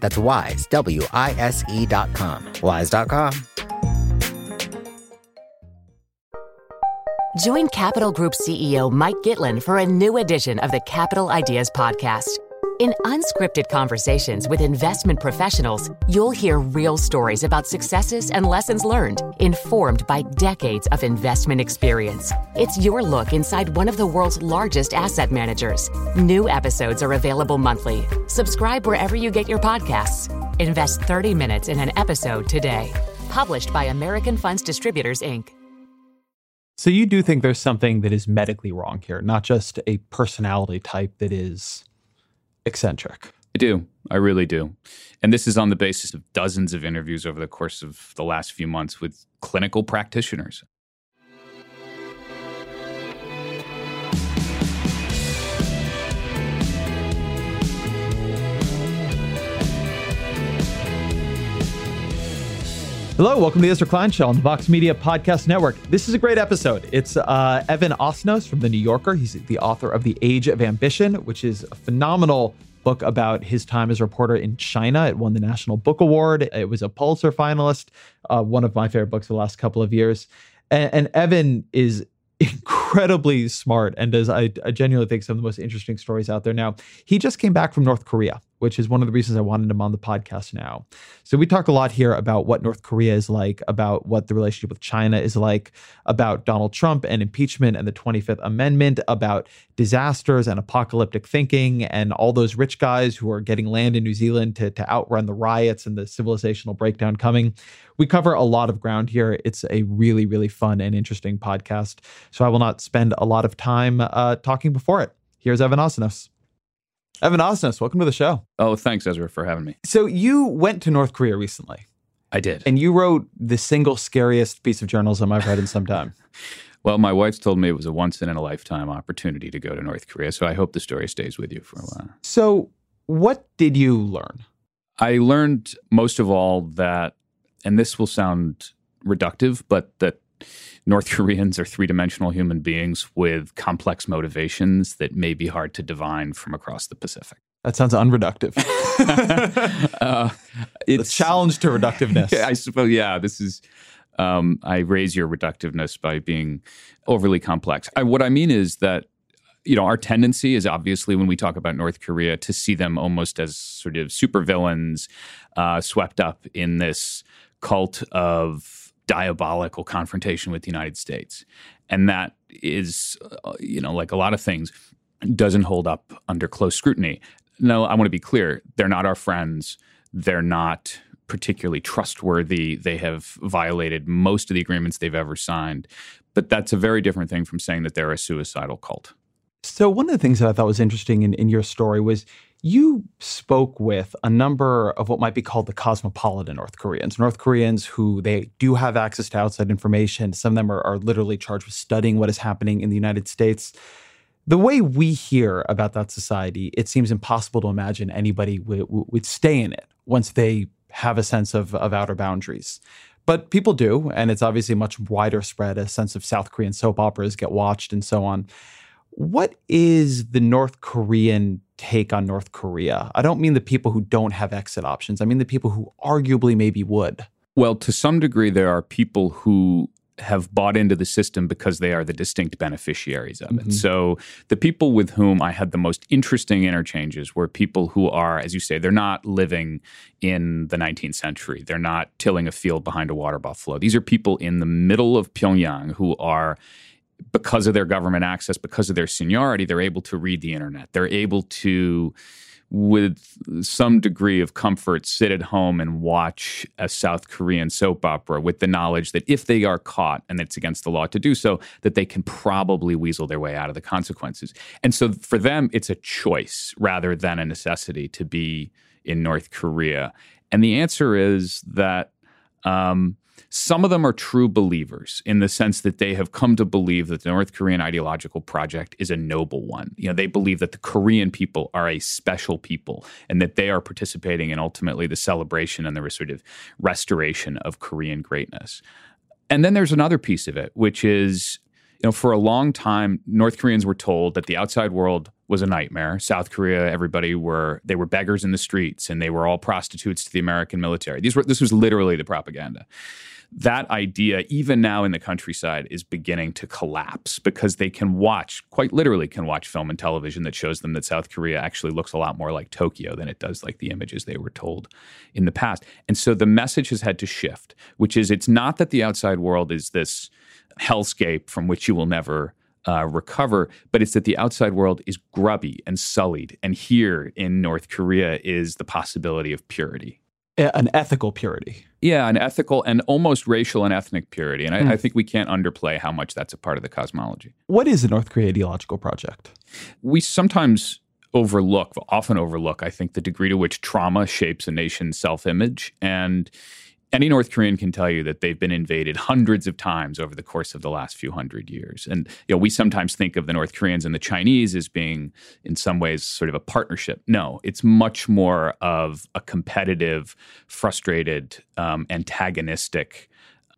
That's wise, W I S E.com. Wise.com. Join Capital Group CEO Mike Gitlin for a new edition of the Capital Ideas Podcast. In unscripted conversations with investment professionals, you'll hear real stories about successes and lessons learned, informed by decades of investment experience. It's your look inside one of the world's largest asset managers. New episodes are available monthly. Subscribe wherever you get your podcasts. Invest 30 minutes in an episode today. Published by American Funds Distributors, Inc. So you do think there's something that is medically wrong here, not just a personality type that is eccentric. I do. I really do. And this is on the basis of dozens of interviews over the course of the last few months with clinical practitioners. Hello, welcome to the Ezra Klein Show on the Vox Media Podcast Network. This is a great episode. It's uh, Evan Osnos from The New Yorker. He's the author of The Age of Ambition, which is a phenomenal book about his time as a reporter in China. It won the National Book Award. It was a Pulitzer finalist, uh, one of my favorite books of the last couple of years. And, and Evan is incredibly smart and does, I, I genuinely think, some of the most interesting stories out there. Now, he just came back from North Korea which is one of the reasons I wanted him on the podcast now. So we talk a lot here about what North Korea is like, about what the relationship with China is like, about Donald Trump and impeachment and the 25th Amendment, about disasters and apocalyptic thinking and all those rich guys who are getting land in New Zealand to, to outrun the riots and the civilizational breakdown coming. We cover a lot of ground here. It's a really, really fun and interesting podcast. So I will not spend a lot of time uh, talking before it. Here's Evan Osnos. Evan Osnos, welcome to the show. Oh, thanks, Ezra, for having me. So you went to North Korea recently. I did. And you wrote the single scariest piece of journalism I've read in some time. well, my wife's told me it was a once in a lifetime opportunity to go to North Korea. So I hope the story stays with you for a while. So, what did you learn? I learned most of all that, and this will sound reductive, but that North Koreans are three dimensional human beings with complex motivations that may be hard to divine from across the Pacific. That sounds unreductive. uh, it's a challenge to reductiveness. I suppose, yeah, this is. Um, I raise your reductiveness by being overly complex. I, what I mean is that you know, our tendency is obviously when we talk about North Korea to see them almost as sort of supervillains uh, swept up in this cult of diabolical confrontation with the United States. And that is, uh, you know, like a lot of things, doesn't hold up under close scrutiny. No, I want to be clear. They're not our friends. They're not particularly trustworthy. They have violated most of the agreements they've ever signed. But that's a very different thing from saying that they're a suicidal cult. So, one of the things that I thought was interesting in, in your story was you spoke with a number of what might be called the cosmopolitan North Koreans, North Koreans who they do have access to outside information. Some of them are, are literally charged with studying what is happening in the United States. The way we hear about that society, it seems impossible to imagine anybody w- w- would stay in it once they have a sense of, of outer boundaries. But people do, and it's obviously much wider spread. A sense of South Korean soap operas get watched and so on. What is the North Korean take on North Korea? I don't mean the people who don't have exit options. I mean the people who arguably maybe would. Well, to some degree, there are people who have bought into the system because they are the distinct beneficiaries of it. Mm-hmm. So the people with whom I had the most interesting interchanges were people who are, as you say, they're not living in the 19th century. They're not tilling a field behind a water buffalo. These are people in the middle of Pyongyang who are because of their government access, because of their seniority, they're able to read the internet. They're able to with some degree of comfort, sit at home and watch a South Korean soap opera with the knowledge that if they are caught and it's against the law to do so, that they can probably weasel their way out of the consequences. And so for them, it's a choice rather than a necessity to be in North Korea. And the answer is that. Um, some of them are true believers in the sense that they have come to believe that the North Korean ideological project is a noble one. You know, they believe that the Korean people are a special people and that they are participating in ultimately the celebration and the sort of restoration of Korean greatness. And then there's another piece of it, which is you know, for a long time, North Koreans were told that the outside world was a nightmare. South Korea, everybody were they were beggars in the streets, and they were all prostitutes to the American military. These were this was literally the propaganda. That idea, even now in the countryside, is beginning to collapse because they can watch, quite literally, can watch film and television that shows them that South Korea actually looks a lot more like Tokyo than it does like the images they were told in the past. And so the message has had to shift, which is it's not that the outside world is this hellscape from which you will never uh, recover, but it's that the outside world is grubby and sullied. And here in North Korea is the possibility of purity. An ethical purity. Yeah, an ethical and almost racial and ethnic purity. And I, mm. I think we can't underplay how much that's a part of the cosmology. What is the North Korea ideological project? We sometimes overlook, often overlook, I think, the degree to which trauma shapes a nation's self image. And any North Korean can tell you that they've been invaded hundreds of times over the course of the last few hundred years. And you know, we sometimes think of the North Koreans and the Chinese as being, in some ways, sort of a partnership. No, it's much more of a competitive, frustrated, um, antagonistic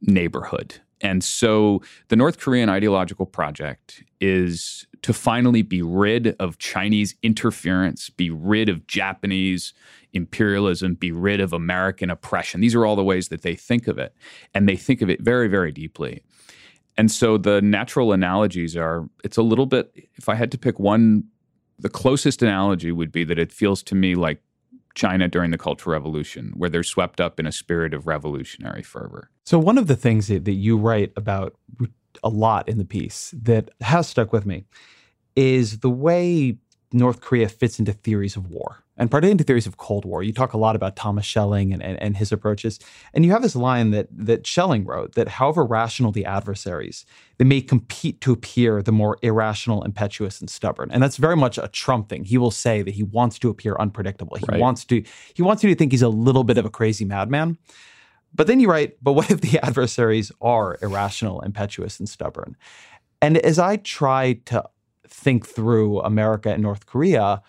neighborhood. And so the North Korean ideological project is to finally be rid of Chinese interference, be rid of Japanese imperialism, be rid of American oppression. These are all the ways that they think of it. And they think of it very, very deeply. And so the natural analogies are it's a little bit, if I had to pick one, the closest analogy would be that it feels to me like China during the Cultural Revolution, where they're swept up in a spirit of revolutionary fervor. So, one of the things that, that you write about a lot in the piece that has stuck with me is the way North Korea fits into theories of war and particularly into theories of Cold War. You talk a lot about Thomas Schelling and, and, and, his approaches. And you have this line that that Schelling wrote that however rational the adversaries, they may compete to appear the more irrational, impetuous, and stubborn. And that's very much a Trump thing. He will say that he wants to appear unpredictable. He right. wants to he wants you to think he's a little bit of a crazy madman. But then you write, but what if the adversaries are irrational, impetuous, and stubborn? And as I try to think through America and North Korea,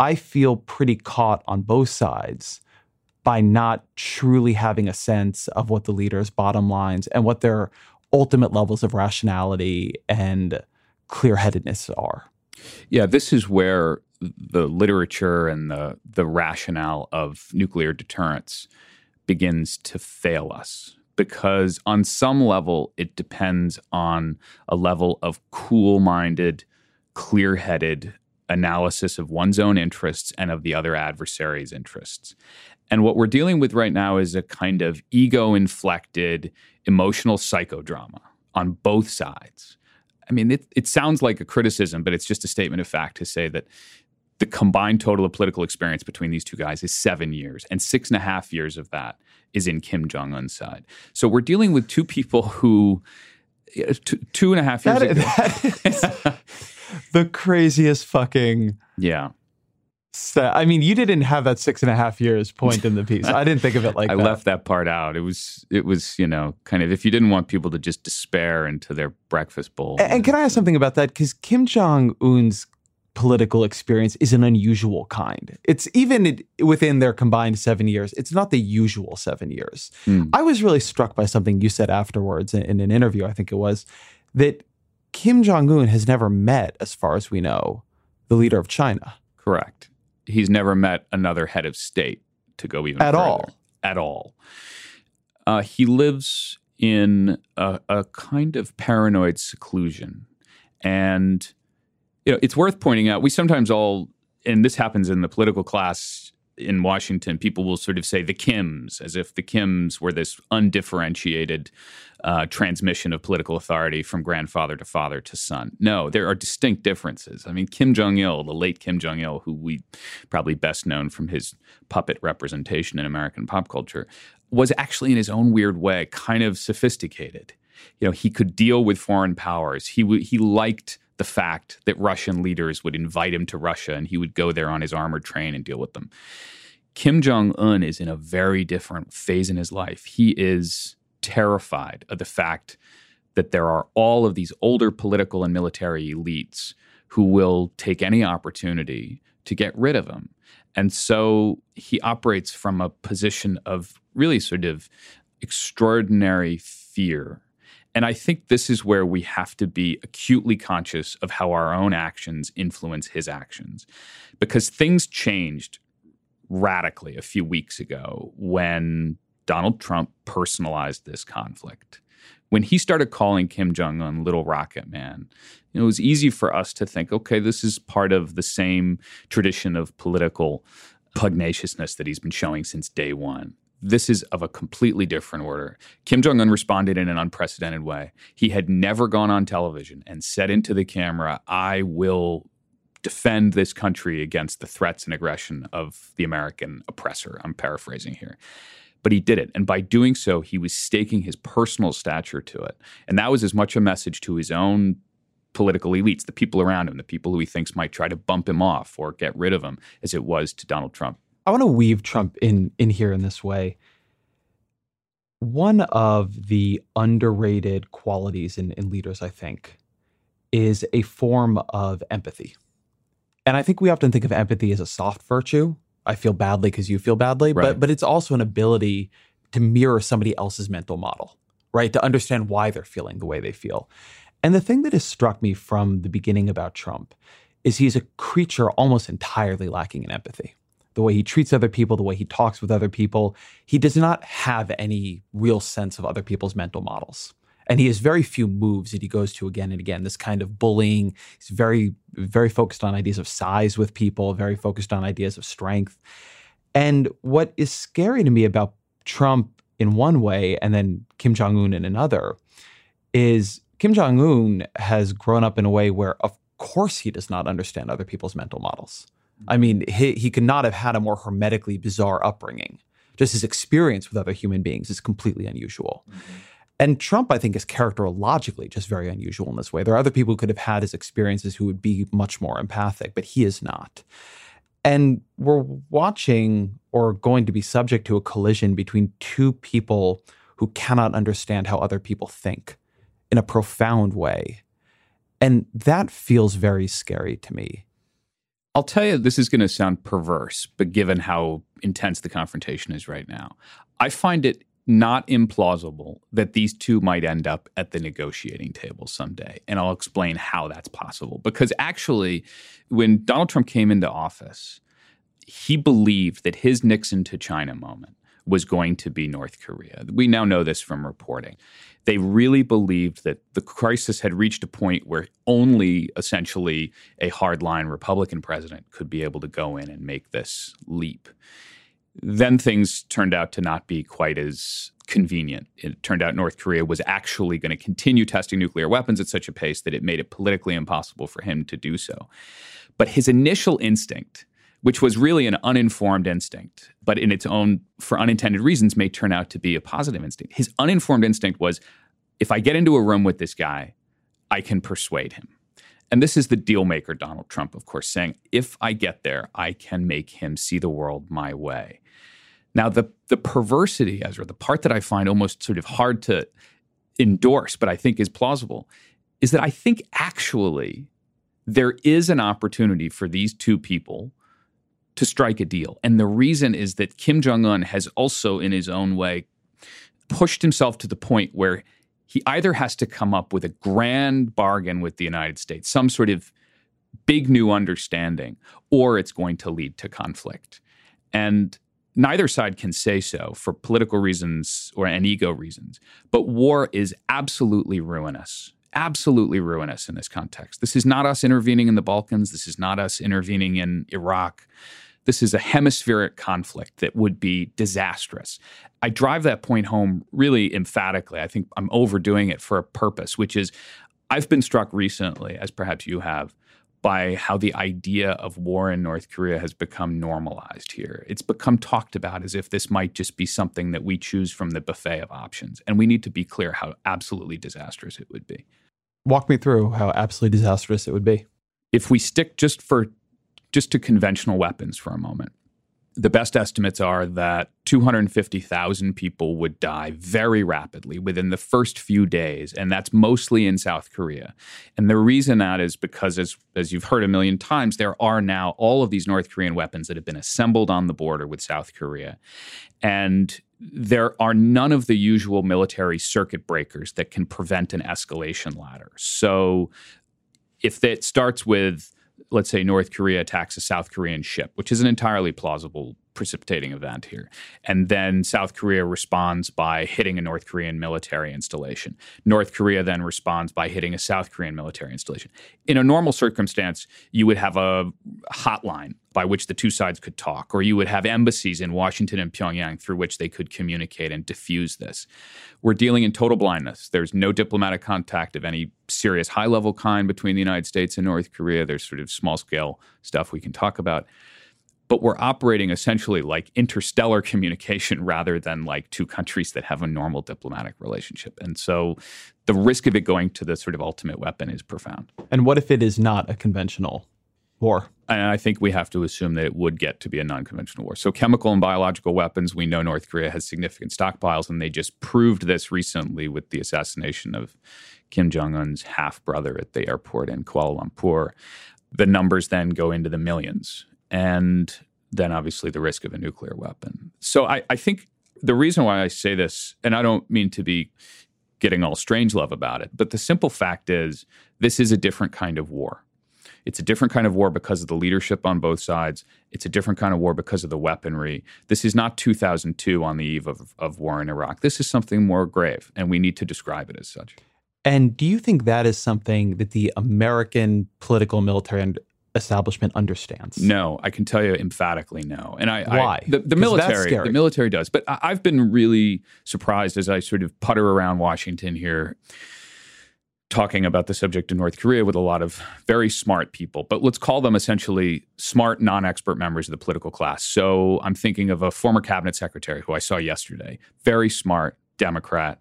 I feel pretty caught on both sides by not truly having a sense of what the leaders' bottom lines and what their ultimate levels of rationality and clear headedness are. Yeah, this is where the literature and the the rationale of nuclear deterrence begins to fail us because on some level it depends on a level of cool-minded, clear-headed analysis of one's own interests and of the other adversary's interests. And what we're dealing with right now is a kind of ego inflected emotional psychodrama on both sides. I mean, it, it sounds like a criticism, but it's just a statement of fact to say that the combined total of political experience between these two guys is seven years, and six and a half years of that is in Kim Jong un's side. So we're dealing with two people who, eh, two, two and a half years that, ago. That is, the craziest fucking yeah. I mean, you didn't have that six and a half years point in the piece. I didn't think of it like that. I that. left that part out. It was, it was, you know, kind of if you didn't want people to just despair into their breakfast bowl. And, and can I ask something about that? Because Kim Jong Un's political experience is an unusual kind. It's even within their combined seven years, it's not the usual seven years. Mm. I was really struck by something you said afterwards in, in an interview, I think it was, that Kim Jong un has never met, as far as we know, the leader of China. Correct. He's never met another head of state to go even at further. all. At all. Uh, he lives in a, a kind of paranoid seclusion, and you know it's worth pointing out. We sometimes all, and this happens in the political class in Washington, people will sort of say the Kims, as if the Kims were this undifferentiated uh, transmission of political authority from grandfather to father to son. No, there are distinct differences. I mean, Kim Jong il, the late Kim Jong il, who we probably best known from his puppet representation in American pop culture, was actually in his own weird way kind of sophisticated. You know, he could deal with foreign powers. He w- he liked the fact that Russian leaders would invite him to Russia and he would go there on his armored train and deal with them. Kim Jong un is in a very different phase in his life. He is terrified of the fact that there are all of these older political and military elites who will take any opportunity to get rid of him. And so he operates from a position of really sort of extraordinary fear and I think this is where we have to be acutely conscious of how our own actions influence his actions. Because things changed radically a few weeks ago when Donald Trump personalized this conflict. When he started calling Kim Jong un Little Rocket Man, it was easy for us to think, okay, this is part of the same tradition of political pugnaciousness that he's been showing since day one. This is of a completely different order. Kim Jong un responded in an unprecedented way. He had never gone on television and said into the camera, I will defend this country against the threats and aggression of the American oppressor. I'm paraphrasing here. But he did it. And by doing so, he was staking his personal stature to it. And that was as much a message to his own political elites, the people around him, the people who he thinks might try to bump him off or get rid of him, as it was to Donald Trump. I want to weave Trump in in here in this way. One of the underrated qualities in, in leaders, I think, is a form of empathy. And I think we often think of empathy as a soft virtue. I feel badly because you feel badly, right. but but it's also an ability to mirror somebody else's mental model, right? To understand why they're feeling the way they feel. And the thing that has struck me from the beginning about Trump is he's a creature almost entirely lacking in empathy the way he treats other people, the way he talks with other people. He does not have any real sense of other people's mental models. And he has very few moves that he goes to again and again. This kind of bullying. He's very, very focused on ideas of size with people, very focused on ideas of strength. And what is scary to me about Trump in one way and then Kim Jong un in another is Kim Jong un has grown up in a way where, of course, he does not understand other people's mental models. I mean, he, he could not have had a more hermetically bizarre upbringing. Just his experience with other human beings is completely unusual. Mm-hmm. And Trump, I think, is characterologically just very unusual in this way. There are other people who could have had his experiences who would be much more empathic, but he is not. And we're watching or going to be subject to a collision between two people who cannot understand how other people think in a profound way. And that feels very scary to me. I'll tell you, this is going to sound perverse, but given how intense the confrontation is right now, I find it not implausible that these two might end up at the negotiating table someday. And I'll explain how that's possible. Because actually, when Donald Trump came into office, he believed that his Nixon to China moment was going to be North Korea. We now know this from reporting they really believed that the crisis had reached a point where only essentially a hardline Republican president could be able to go in and make this leap. Then things turned out to not be quite as convenient. It turned out North Korea was actually going to continue testing nuclear weapons at such a pace that it made it politically impossible for him to do so. But his initial instinct which was really an uninformed instinct, but in its own, for unintended reasons, may turn out to be a positive instinct. His uninformed instinct was if I get into a room with this guy, I can persuade him. And this is the deal maker, Donald Trump, of course, saying, if I get there, I can make him see the world my way. Now, the, the perversity, Ezra, the part that I find almost sort of hard to endorse, but I think is plausible, is that I think actually there is an opportunity for these two people to strike a deal. And the reason is that Kim Jong un has also, in his own way, pushed himself to the point where he either has to come up with a grand bargain with the United States, some sort of big new understanding, or it's going to lead to conflict. And neither side can say so for political reasons or and ego reasons. But war is absolutely ruinous absolutely ruinous in this context. This is not us intervening in the Balkans. This is not us intervening in Iraq. This is a hemispheric conflict that would be disastrous. I drive that point home really emphatically. I think I'm overdoing it for a purpose, which is I've been struck recently, as perhaps you have, by how the idea of war in North Korea has become normalized here. It's become talked about as if this might just be something that we choose from the buffet of options. And we need to be clear how absolutely disastrous it would be. Walk me through how absolutely disastrous it would be. If we stick just for just to conventional weapons for a moment, the best estimates are that 250,000 people would die very rapidly within the first few days, and that's mostly in South Korea. And the reason that is because, as, as you've heard a million times, there are now all of these North Korean weapons that have been assembled on the border with South Korea. And there are none of the usual military circuit breakers that can prevent an escalation ladder. So if it starts with let's say North Korea attacks a South Korean ship, which is an entirely plausible precipitating event here. And then South Korea responds by hitting a North Korean military installation. North Korea then responds by hitting a South Korean military installation. In a normal circumstance, you would have a hotline by which the two sides could talk, or you would have embassies in Washington and Pyongyang through which they could communicate and diffuse this. We're dealing in total blindness. There's no diplomatic contact of any serious high level kind between the United States and North Korea. There's sort of small scale stuff we can talk about but we're operating essentially like interstellar communication rather than like two countries that have a normal diplomatic relationship. And so the risk of it going to the sort of ultimate weapon is profound. And what if it is not a conventional war? And I think we have to assume that it would get to be a non conventional war. So, chemical and biological weapons, we know North Korea has significant stockpiles, and they just proved this recently with the assassination of Kim Jong un's half brother at the airport in Kuala Lumpur. The numbers then go into the millions and then obviously the risk of a nuclear weapon. So I, I think the reason why I say this, and I don't mean to be getting all Strangelove about it, but the simple fact is this is a different kind of war. It's a different kind of war because of the leadership on both sides. It's a different kind of war because of the weaponry. This is not 2002 on the eve of, of war in Iraq. This is something more grave, and we need to describe it as such. And do you think that is something that the American political military establishment understands? No, I can tell you emphatically no. And I why I, the, the military the military does, but I, I've been really surprised as I sort of putter around Washington here talking about the subject of North Korea with a lot of very smart people, but let's call them essentially smart, non expert members of the political class. So I'm thinking of a former cabinet secretary who I saw yesterday, very smart Democrat,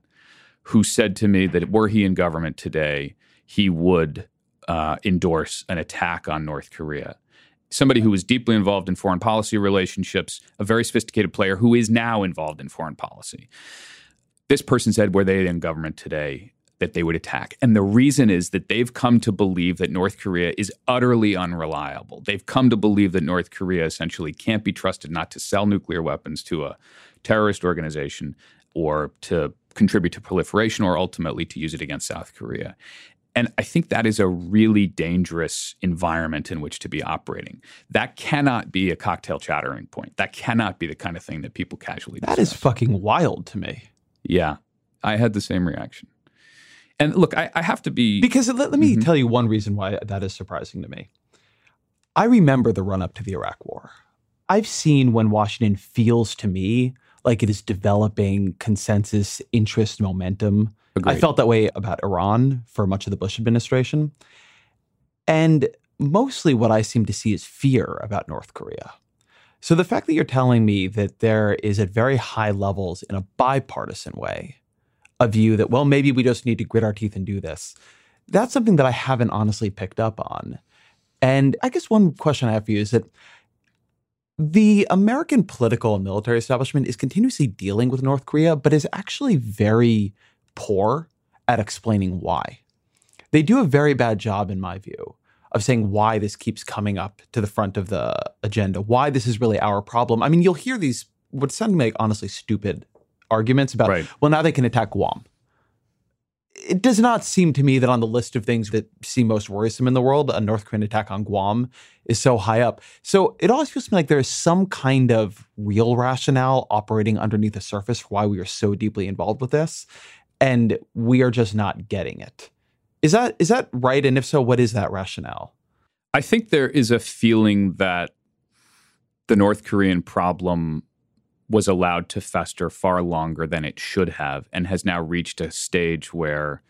who said to me that were he in government today, he would uh, endorse an attack on North Korea. Somebody who was deeply involved in foreign policy relationships, a very sophisticated player who is now involved in foreign policy. This person said, were they in government today, that they would attack. And the reason is that they've come to believe that North Korea is utterly unreliable. They've come to believe that North Korea essentially can't be trusted not to sell nuclear weapons to a terrorist organization or to contribute to proliferation or ultimately to use it against South Korea. And I think that is a really dangerous environment in which to be operating. That cannot be a cocktail chattering point. That cannot be the kind of thing that people casually That discuss. is fucking wild to me. Yeah. I had the same reaction. And look, I, I have to be. Because let, let me mm-hmm. tell you one reason why that is surprising to me. I remember the run up to the Iraq War. I've seen when Washington feels to me like it is developing consensus, interest, momentum Agreed. I felt that way about Iran for much of the Bush administration. And mostly what I seem to see is fear about North Korea. So the fact that you're telling me that there is at very high levels in a bipartisan way a view that, well, maybe we just need to grit our teeth and do this, that's something that I haven't honestly picked up on. And I guess one question I have for you is that the American political and military establishment is continuously dealing with North Korea, but is actually very poor at explaining why. They do a very bad job, in my view, of saying why this keeps coming up to the front of the agenda, why this is really our problem. I mean, you'll hear these what sound like honestly stupid arguments about, right. well, now they can attack Guam. It does not seem to me that on the list of things that seem most worrisome in the world, a North Korean attack on Guam is so high up. So it always feels to me like there is some kind of real rationale operating underneath the surface for why we are so deeply involved with this and we are just not getting it. Is that is that right? And if so, what is that rationale? I think there is a feeling that the North Korean problem was allowed to fester far longer than it should have and has now reached a stage where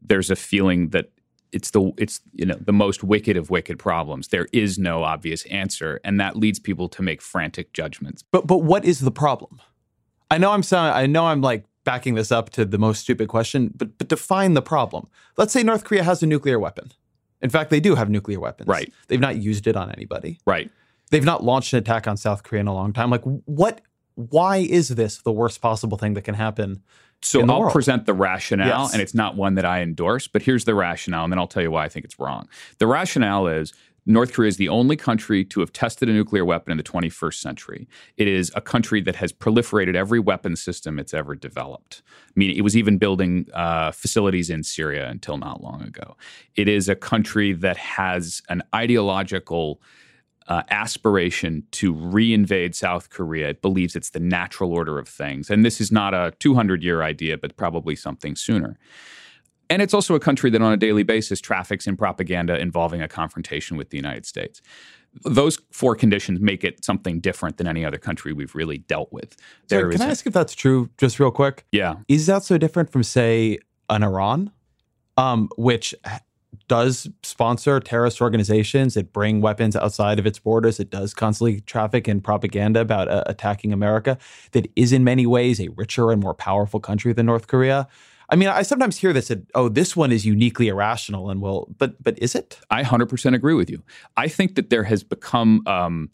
there's a feeling that it's the it's you know the most wicked of wicked problems. There is no obvious answer, and that leads people to make frantic judgments. But but what is the problem? I know I'm sound, I know I'm like backing this up to the most stupid question, but but define the problem. Let's say North Korea has a nuclear weapon. In fact, they do have nuclear weapons. Right. They've not used it on anybody. Right. They've not launched an attack on South Korea in a long time. Like what why is this the worst possible thing that can happen? So I'll world? present the rationale, Yes. and it's not one that I endorse, but here's the rationale, and then I'll tell you why I think it's wrong. The rationale is North Korea is the only country to have tested a nuclear weapon in the 21st century. It is a country that has proliferated every weapon system it's ever developed. Meaning, it was even building uh, facilities in Syria until not long ago. It is a country that has an ideological uh, aspiration to reinvade South Korea. It believes it's the natural order of things. And this is not a 200 year idea, but probably something sooner. And it's also a country that on a daily basis traffics in propaganda involving a confrontation with the United States. Those four conditions make it something different than any other country we've really dealt with. So There can I ask if that's true, just real quick? yeah. Is that so different from, say, an Iran, um, which does sponsor terrorist organizations? It bring weapons outside of its borders. It does constantly traffic in propaganda about uh, attacking America. That is in many ways a richer and more powerful country than North Korea. I mean, I sometimes hear this that oh, this one is uniquely irrational, and well, but but is it? I 100% agree with you. I think that there has become um,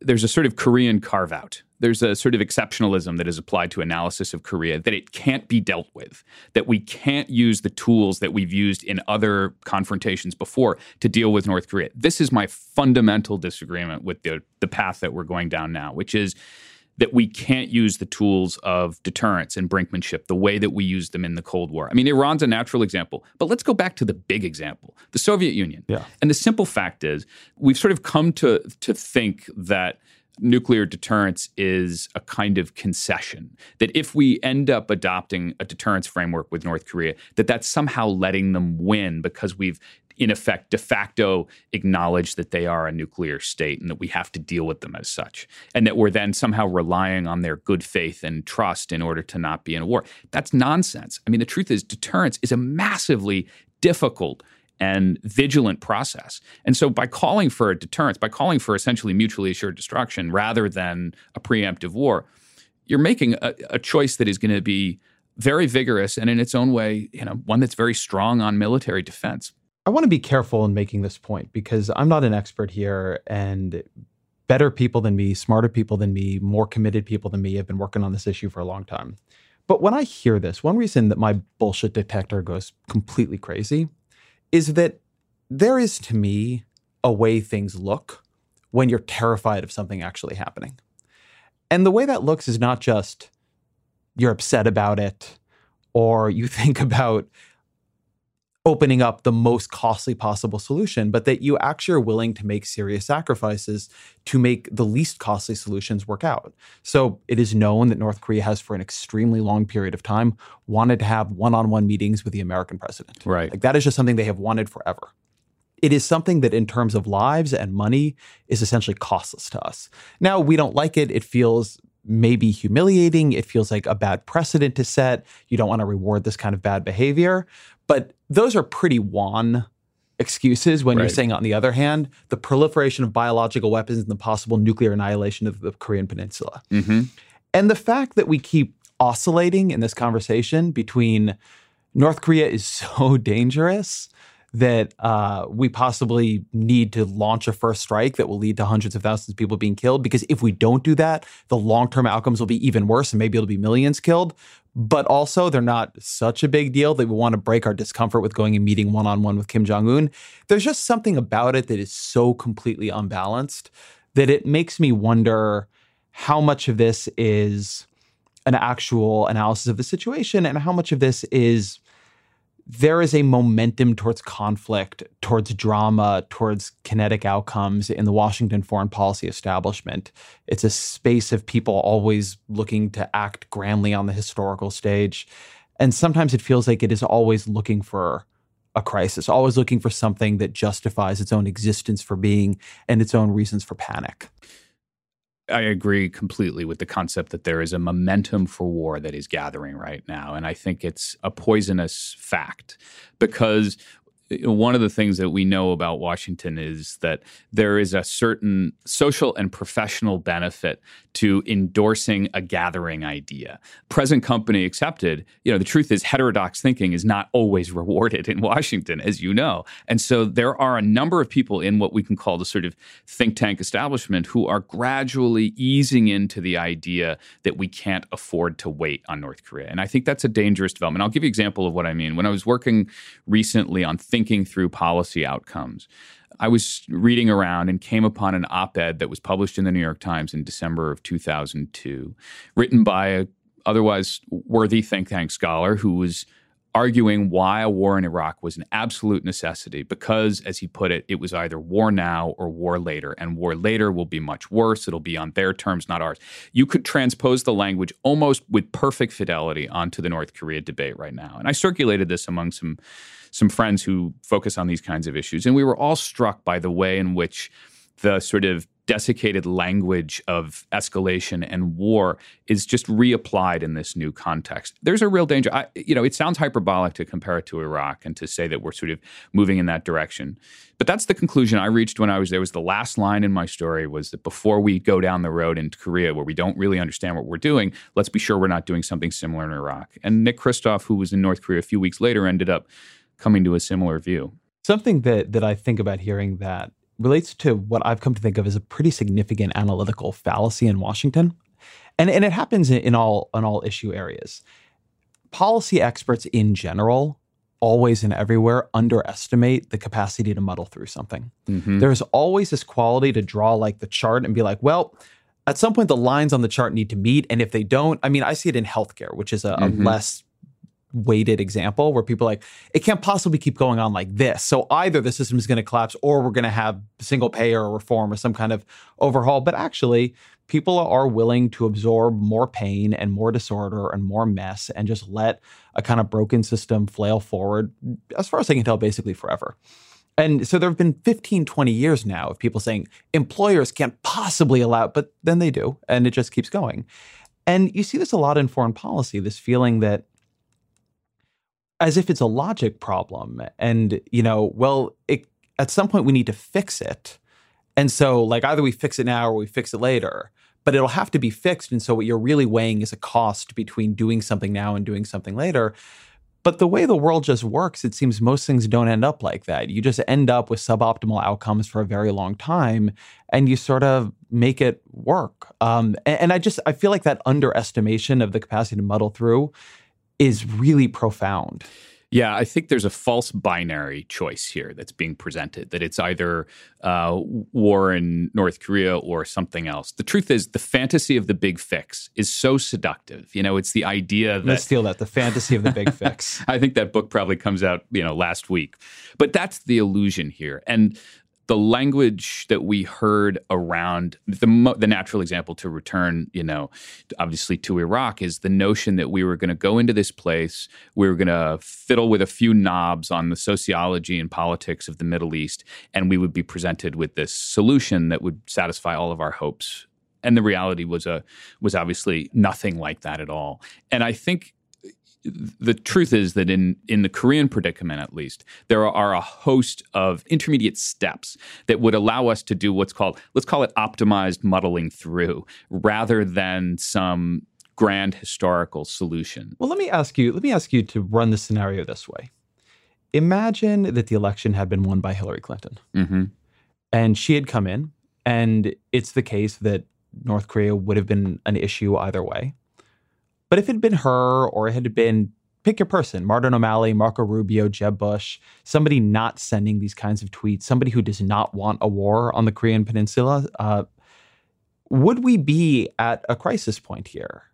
there's a sort of Korean carve out. There's a sort of exceptionalism that is applied to analysis of Korea that it can't be dealt with. That we can't use the tools that we've used in other confrontations before to deal with North Korea. This is my fundamental disagreement with the the path that we're going down now, which is that we can't use the tools of deterrence and brinkmanship the way that we used them in the Cold War. I mean, Iran's a natural example, but let's go back to the big example, the Soviet Union. Yeah. And the simple fact is, we've sort of come to to think that nuclear deterrence is a kind of concession that if we end up adopting a deterrence framework with North Korea that that's somehow letting them win because we've in effect de facto acknowledge that they are a nuclear state and that we have to deal with them as such and that we're then somehow relying on their good faith and trust in order to not be in a war that's nonsense i mean the truth is deterrence is a massively difficult and vigilant process. And so by calling for a deterrence, by calling for essentially mutually assured destruction rather than a preemptive war, you're making a, a choice that is going to be very vigorous and in its own way, you know, one that's very strong on military defense. I want to be careful in making this point because I'm not an expert here, and better people than me, smarter people than me, more committed people than me have been working on this issue for a long time. But when I hear this, one reason that my bullshit detector goes completely crazy is that there is to me a way things look when you're terrified of something actually happening. And the way that looks is not just you're upset about it or you think about opening up the most costly possible solution, but that you actually are willing to make serious sacrifices to make the least costly solutions work out. So it is known that North Korea has, for an extremely long period of time, wanted to have one on one meetings with the American president. Right. Like that is just something they have wanted forever. It is something that, in terms of lives and money, is essentially costless to us. Now, we don't like it. It feels maybe humiliating. It feels like a bad precedent to set. You don't want to reward this kind of bad behavior. But those are pretty wan excuses when you're saying, on the other hand, the proliferation of biological weapons and the possible nuclear annihilation of the Korean Peninsula. Mm-hmm. And the fact that we keep oscillating in this conversation between North Korea is so dangerous that uh, we possibly need to launch a first strike that will lead to hundreds of thousands of people being killed. Because if we don't do that, the long term outcomes will be even worse and maybe it'll be millions killed. But also, they're not such a big deal that we want to break our discomfort with going and meeting one on one with Kim Jong un. There's just something about it that is so completely unbalanced that it makes me wonder how much of this is an actual analysis of the situation and how much of this is there is a momentum towards conflict, towards drama, towards kinetic outcomes in the Washington foreign policy establishment. It's a space of people always looking to act grandly on the historical stage. And sometimes it feels like it is always looking for a crisis, always looking for something that justifies its own existence for being and its own reasons for panic. I agree completely with the concept that there is a momentum for war that is gathering right now. And I think it's a poisonous fact because one of the things that we know about Washington is that there is a certain social and professional benefit to endorsing a gathering idea. Present company accepted, you know, the truth is heterodox thinking is not always rewarded in Washington, as you know. And so there are a number of people in what we can call the sort of think tank establishment who are gradually easing into the idea that we can't afford to wait on North Korea. And I think that's a dangerous development. I'll give you an example of what I mean. When I was working recently on thinking through policy outcomes, I was reading around and came upon an op ed that was published in the New York Times in December of 2002, written by a otherwise worthy think tank scholar who was arguing why a war in Iraq was an absolute necessity because, as he put it, it was either war now or war later. And war later will be much worse. It'll be on their terms, not ours. You could transpose the language almost with perfect fidelity onto the North Korea debate right now. And I circulated this among some some friends who focus on these kinds of issues. And we were all struck by the way in which the sort of desiccated language of escalation and war is just reapplied in this new context. There's a real danger. I, you know, it sounds hyperbolic to compare it to Iraq and to say that we're sort of moving in that direction. But that's the conclusion I reached when I was there. Was the last line in my story was that before we go down the road into Korea where we don't really understand what we're doing, let's be sure we're not doing something similar in Iraq. And Nick Kristof, who was in North Korea a few weeks later, ended up coming to a similar view. Something that that I think about hearing that relates to what I've come to think of as a pretty significant analytical fallacy in Washington. And, and it happens in all in all issue areas. Policy experts in general always and everywhere underestimate the capacity to muddle through something. Mm-hmm. There's always this quality to draw like the chart and be like, well, at some point the lines on the chart need to meet. And if they don't, I mean, I see it in healthcare, which is a, mm-hmm. a less weighted example where people like it can't possibly keep going on like this. So either the system is going to collapse or we're going to have single payer or reform or some kind of overhaul. But actually people are willing to absorb more pain and more disorder and more mess and just let a kind of broken system flail forward as far as i can tell basically forever. And so there have been 15 20 years now of people saying employers can't possibly allow but then they do and it just keeps going. And you see this a lot in foreign policy this feeling that as if it's a logic problem. And, you know, well, it, at some point we need to fix it. And so, like, either we fix it now or we fix it later, but it'll have to be fixed. And so, what you're really weighing is a cost between doing something now and doing something later. But the way the world just works, it seems most things don't end up like that. You just end up with suboptimal outcomes for a very long time, and you sort of make it work. Um, and, and I just I feel like that underestimation of the capacity to muddle through is really profound. Yeah, I think there's a false binary choice here that's being presented that it's either uh, war in North Korea or something else. The truth is, the fantasy of the big fix is so seductive. You know, it's the idea that. Let's steal that. The fantasy of the big fix. I think that book probably comes out, you know, last week. But that's the illusion here. And the language that we heard around the the natural example to return, you know, obviously to Iraq is the notion that we were going to go into this place, we were going to fiddle with a few knobs on the sociology and politics of the Middle East, and we would be presented with this solution that would satisfy all of our hopes. And the reality was a was obviously nothing like that at all. And I think the truth is that in in the Korean predicament, at least, there are a host of intermediate steps that would allow us to do what's called let's call it optimized muddling through, rather than some grand historical solution. Well, let me ask you. Let me ask you to run the scenario this way. Imagine that the election had been won by Hillary Clinton, mm-hmm. and she had come in, and it's the case that North Korea would have been an issue either way but if it had been her or it had been pick your person, Martin O'Malley, Marco Rubio, Jeb Bush, somebody not sending these kinds of tweets, somebody who does not want a war on the Korean Peninsula, uh, would we be at a crisis point here?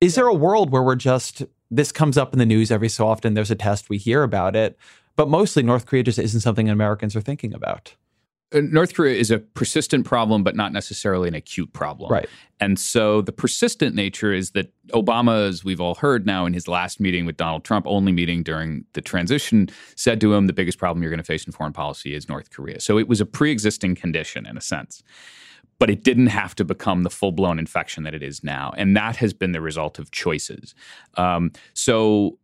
Is there a world where we're just, this comes up in the news every so often, there's a test, we hear about it, but mostly North Korea just isn't something Americans are thinking about? Uh, North Korea is a persistent problem, but not necessarily an acute problem. Right. And so the persistent nature is that Obama, as we've all heard now in his last meeting with Donald Trump, only meeting during the transition, said to him, the biggest problem you're going to face in foreign policy is North Korea. So it was a pre existing condition in a sense. but it didn't have to become the full blown infection that it is now. And that has been the result of choices. Um, so,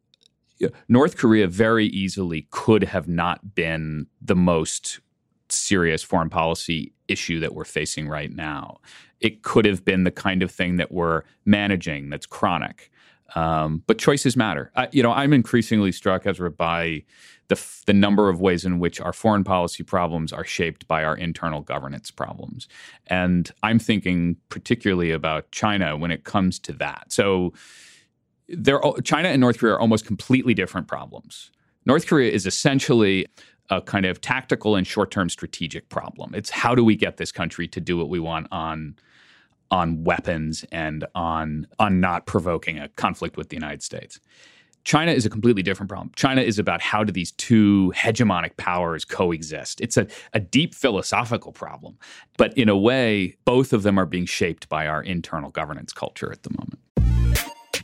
North Korea very easily could have not been the most serious foreign policy issue that we're facing right now. It could have been the kind of thing that we're managing that's chronic. Um, but choices matter. I, you know, I'm increasingly struck, Ezra, by the, the number of ways in which our foreign policy problems are shaped by our internal governance problems. And I'm thinking particularly about China when it comes to that. So, China and North Korea are almost completely different problems. North Korea is essentially a kind of tactical and short-term strategic problem. It's how do we get this country to do what we want on on weapons and on on not provoking a conflict with the United States. China is a completely different problem. China is about how do these two hegemonic powers coexist. It's a, a deep philosophical problem. But in a way, both of them are being shaped by our internal governance culture at the moment.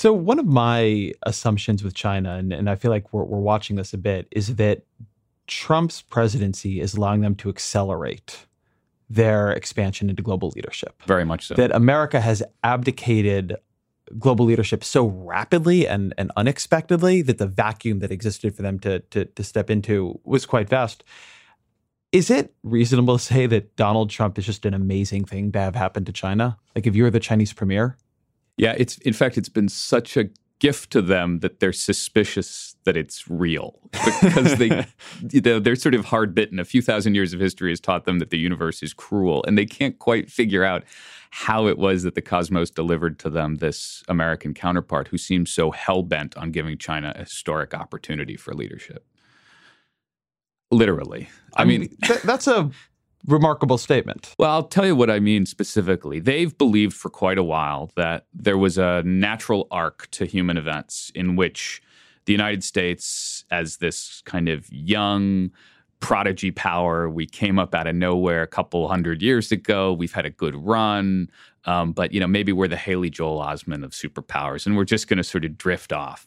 So one of my assumptions with China, and, and I feel like we're, we're watching this a bit, is that Trump's presidency is allowing them to accelerate their expansion into global leadership. Very much so. That America has abdicated global leadership so rapidly and, and unexpectedly that the vacuum that existed for them to, to, to step into was quite vast. Is it reasonable to say that Donald Trump is just an amazing thing to have happened to China? Like if you're the Chinese premier? Yeah, it's in fact it's been such a gift to them that they're suspicious that it's real because they they're sort of hard bitten. A few thousand years of history has taught them that the universe is cruel, and they can't quite figure out how it was that the cosmos delivered to them this American counterpart who seems so hell bent on giving China a historic opportunity for leadership. Literally, I, I mean, mean th- that's a remarkable statement. Well, I'll tell you what I mean specifically. They've believed for quite a while that there was a natural arc to human events in which the United States, as this kind of young, prodigy power. We came up out of nowhere a couple hundred years ago. We've had a good run. Um, but you know, maybe we're the Haley Joel Osment of superpowers, and we're just going to sort of drift off.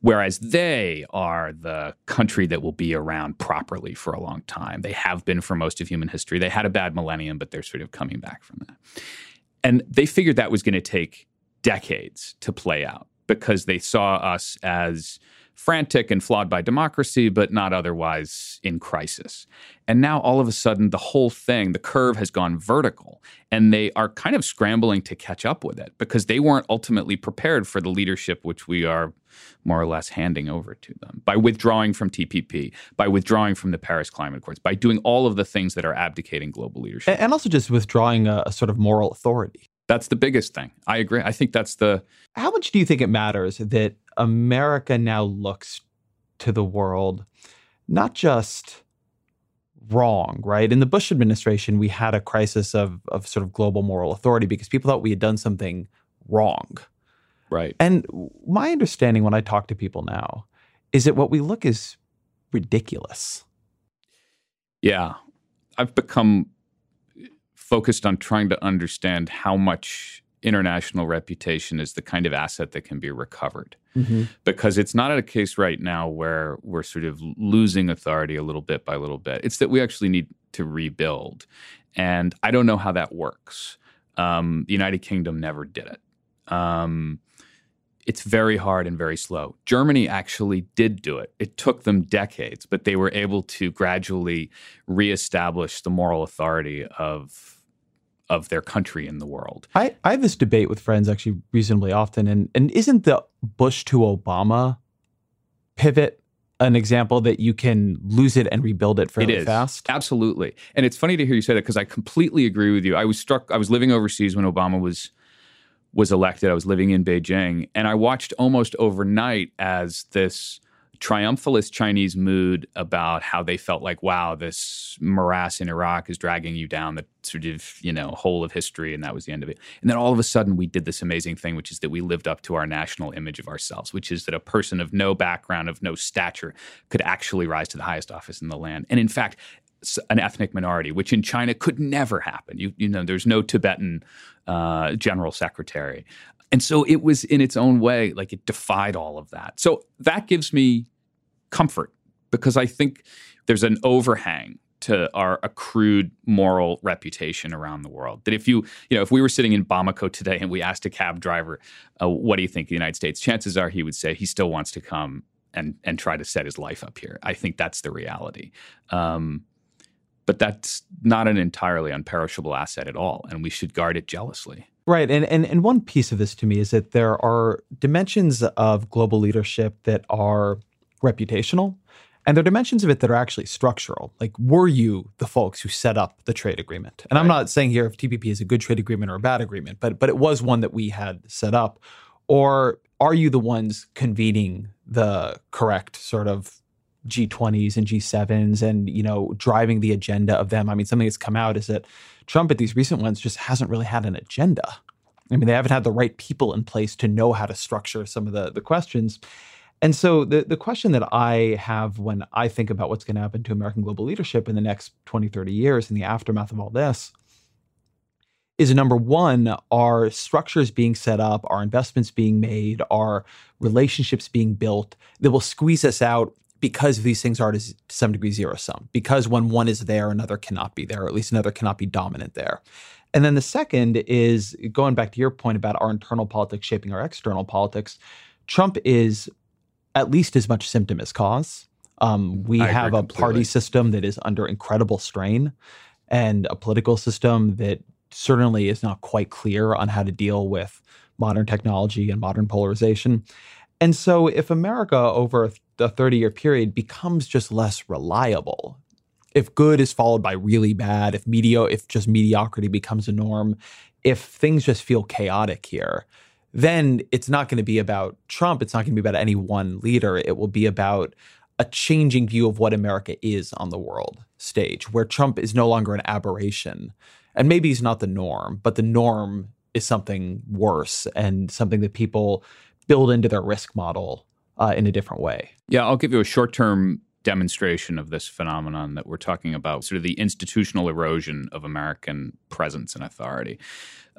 Whereas they are the country that will be around properly for a long time. They have been for most of human history. They had a bad millennium, but they're sort of coming back from that. And they figured that was going to take decades to play out because they saw us as frantic and flawed by democracy, but not otherwise in crisis. And now all of a sudden, the whole thing, the curve has gone vertical, and they are kind of scrambling to catch up with it because they weren't ultimately prepared for the leadership which we are more or less handing over to them by withdrawing from TPP, by withdrawing from the Paris Climate Accords, by doing all of the things that are abdicating global leadership. And also just withdrawing a, a sort of moral authority. That's the biggest thing. I agree. I think that's the. How much do you think it matters that America now looks to the world not just wrong, right? In the Bush administration, we had a crisis of, of sort of global moral authority because people thought we had done something wrong. Right. And my understanding when I talk to people now is that what we look is ridiculous. Yeah. I've become focused on trying to understand how much international reputation is the kind of asset that can be recovered. Mm-hmm. Because it's not a case right now where we're sort of losing authority a little bit by little bit. It's that we actually need to rebuild. And I don't know how that works. Um, the United Kingdom never did it. Um, it's very hard and very slow. Germany actually did do it. It took them decades, but they were able to gradually reestablish the moral authority of of their country in the world. I, I have this debate with friends actually reasonably often, and and isn't the Bush to Obama pivot an example that you can lose it and rebuild it fairly it is. fast? Absolutely. And it's funny to hear you say that because I completely agree with you. I was struck. I was living overseas when Obama was was elected. I was living in Beijing, and I watched almost overnight as this triumphalist Chinese mood about how they felt like, wow, this morass in Iraq is dragging you down the sort of, you know, whole of history, and that was the end of it. And then all of a sudden we did this amazing thing, which is that we lived up to our national image of ourselves, which is that a person of no background, of no stature, could actually rise to the highest office in the land. And in fact, an ethnic minority, which in China could never happen. You, you know, there's no Tibetan uh, general secretary. And so it was in its own way, like it defied all of that. So that gives me comfort because I think there's an overhang to our accrued moral reputation around the world. That if you, you know, if we were sitting in Bamako today and we asked a cab driver, uh, "What do you think of the United States?" Chances are he would say he still wants to come and and try to set his life up here. I think that's the reality. Um, but that's not an entirely unperishable asset at all, and we should guard it jealously. Right. And, and and one piece of this to me is that there are dimensions of global leadership that are reputational. And there are dimensions of it that are actually structural. Like, were you the folks who set up the trade agreement? And right. I'm not saying here if TPP is a good trade agreement or a bad agreement, but but it was one that we had set up. Or are you the ones convening the correct sort of G20s and G7s and you know driving the agenda of them? I mean, something that's come out is that Trump at these recent ones just hasn't really had an agenda. I mean, they haven't had the right people in place to know how to structure some of the the questions. And so the, the question that I have when I think about what's going to happen to American global leadership in the next 20, 30 years in the aftermath of all this is number one, are structures being set up, are investments being made, are relationships being built that will squeeze us out because these things are to some degree zero sum. Because when one is there, another cannot be there, or at least another cannot be dominant there. And then the second is going back to your point about our internal politics shaping our external politics. Trump is at least as much symptom as cause. Um, we I have a completely. party system that is under incredible strain and a political system that certainly is not quite clear on how to deal with modern technology and modern polarization. And so, if America over a 30 year period becomes just less reliable, if good is followed by really bad, if medio, if just mediocrity becomes a norm, if things just feel chaotic here, then it's not going to be about Trump. It's not going to be about any one leader. It will be about a changing view of what America is on the world stage, where Trump is no longer an aberration. And maybe he's not the norm, but the norm is something worse and something that people build into their risk model uh, in a different way. Yeah, I'll give you a short term demonstration of this phenomenon that we're talking about, sort of the institutional erosion of American presence and authority.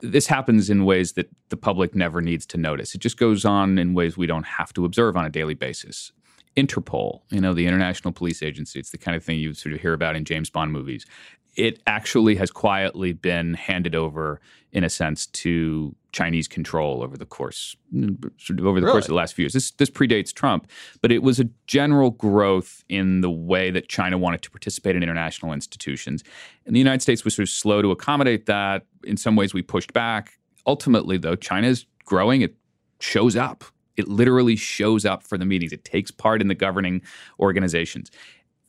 This happens in ways that the public never needs to notice. It just goes on in ways we don't have to observe on a daily basis. Interpol, you know, the International Police Agency, it's the kind of thing you sort of hear about in James Bond movies it actually has quietly been handed over, in a sense, to Chinese control over the course over the really? course of the last few years. This this predates Trump, but it was a general growth in the way that China wanted to participate in international institutions, and the United States was sort of slow to accommodate that. In some ways, we pushed back. Ultimately, though, China is growing. It shows up. It literally shows up for the meetings. It takes part in the governing organizations.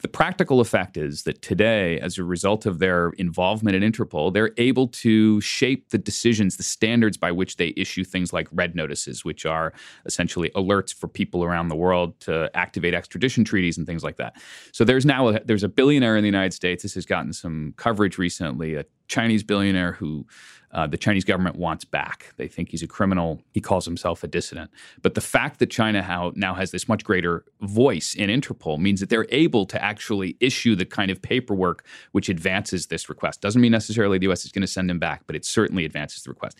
The practical effect is that today, as a result of their involvement in Interpol, they're able to shape the decisions, the standards by which they issue things like red notices, which are essentially alerts for people around the world to activate extradition treaties and things like that. So there's now a, there's a billionaire in the United States. This has gotten some coverage recently, a Chinese billionaire who uh, the Chinese government wants back. They think he's a criminal. He calls himself a dissident. But the fact that China now has this much greater voice in Interpol means that they're able to actually issue the kind of paperwork which advances this request. Doesn't mean necessarily the U.S. is going to send him back, but it certainly advances the request.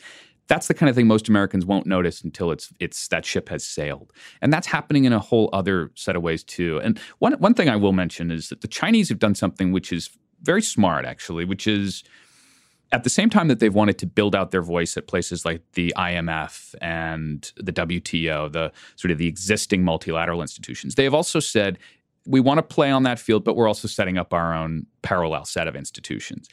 That's the kind of thing most Americans won't notice until it's it's that ship has sailed, and that's happening in a whole other set of ways too. And one one thing I will mention is that the Chinese have done something which is very smart, actually, which is at the same time that they've wanted to build out their voice at places like the IMF and the WTO, the sort of the existing multilateral institutions, they have also said we want to play on that field, but we're also setting up our own parallel set of institutions.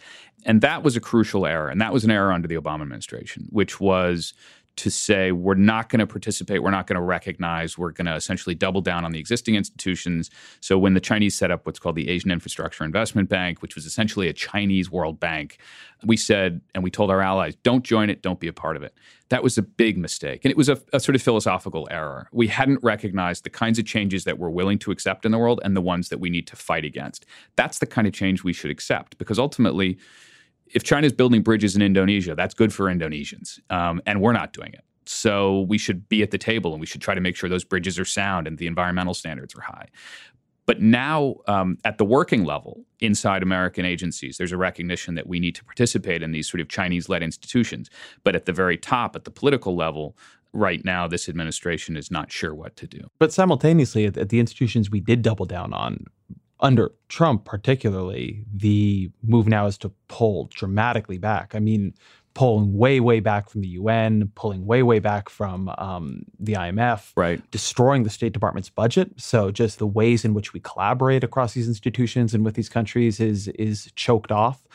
And that was a crucial error. And that was an error under the Obama administration, which was to say we're not going to participate, we're not going to recognize, we're going to essentially double down on the existing institutions. So when the Chinese set up what's called the Asian Infrastructure Investment Bank, which was essentially a Chinese World Bank, we said and we told our allies, don't join it, don't be a part of it. That was a big mistake. And it was a, a sort of philosophical error. We hadn't recognized the kinds of changes that we're willing to accept in the world and the ones that we need to fight against. That's the kind of change we should accept because ultimately, if China's building bridges in Indonesia, that's good for Indonesians, um, and we're not doing it. So we should be at the table, and we should try to make sure those bridges are sound and the environmental standards are high. But now, um, at the working level inside American agencies, there's a recognition that we need to participate in these sort of Chinese led institutions. But at the very top, at the political level, right now, this administration is not sure what to do. But simultaneously, at the institutions we did double down on, under Trump, particularly, the move now is to pull dramatically back. I mean, pulling way, way back from the UN, pulling way, way back from um, the IMF, right? Destroying the State Department's budget. So just the ways in which we collaborate across these institutions and with these countries is is choked off.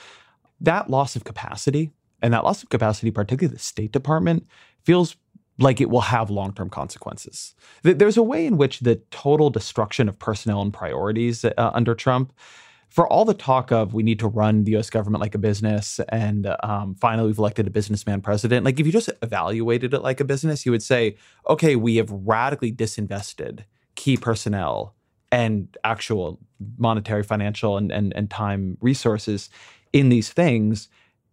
That loss of capacity and that loss of capacity, particularly the State Department, feels like it will have long term consequences. There's a way in which the total destruction of personnel and priorities uh, under Trump, for all the talk of we need to run the US government like a business and um, finally we've elected a businessman president, like if you just evaluated it like a business, you would say, okay, we have radically disinvested key personnel and actual monetary, financial, and, and, and time resources in these things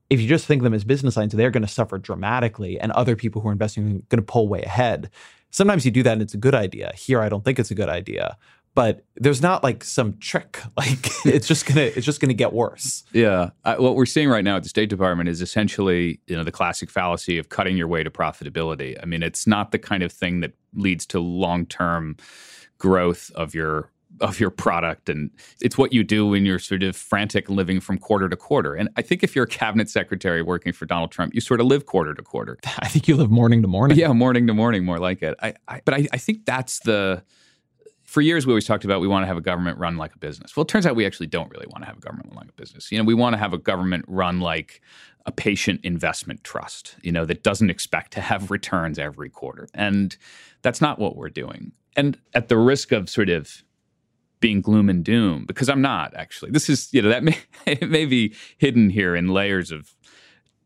if you just think of them as business lines, they're going to suffer dramatically, and other people who are investing are going to pull way ahead. Sometimes you do that and it's a good idea. Here, I don't think it's a good idea. But there's not like some trick. Like it's just gonna it's just gonna get worse. Yeah, uh, what we're seeing right now at the State Department is essentially you know the classic fallacy of cutting your way to profitability. I mean, it's not the kind of thing that leads to long term growth of your of your product and it's what you do when you're sort of frantic living from quarter to quarter. And i think if you're a cabinet secretary working for donald trump you sort of live quarter to quarter. I think you live morning to morning. Yeah morning to morning more like it. I, I, but I, I think that's the for years we always talked about we want to have a government run like a business. Well it turns out we actually don't really want to have a government run like a business. You know we want to have a government run like a patient investment trust you know that doesn't expect to have returns every quarter. And that's not what we're doing. And at the risk of sort of being gloom and doom because I'm not actually. This is you know that may it may be hidden here in layers of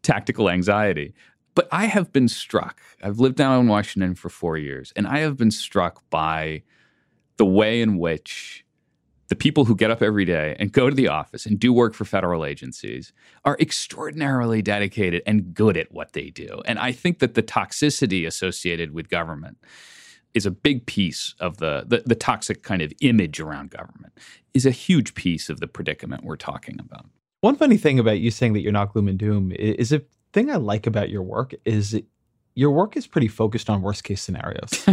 tactical anxiety. But I have been struck. I've lived down in Washington for four years, and I have been struck by the way in which the people who get up every day and go to the office and do work for federal agencies are extraordinarily dedicated and good at what they do. And I think that the toxicity associated with government is a big piece of the, the, the toxic kind of image around government is a huge piece of the predicament we're talking about. One funny thing about you saying that you're not gloom and doom is a thing I like about your work is your work is pretty focused on worst case scenarios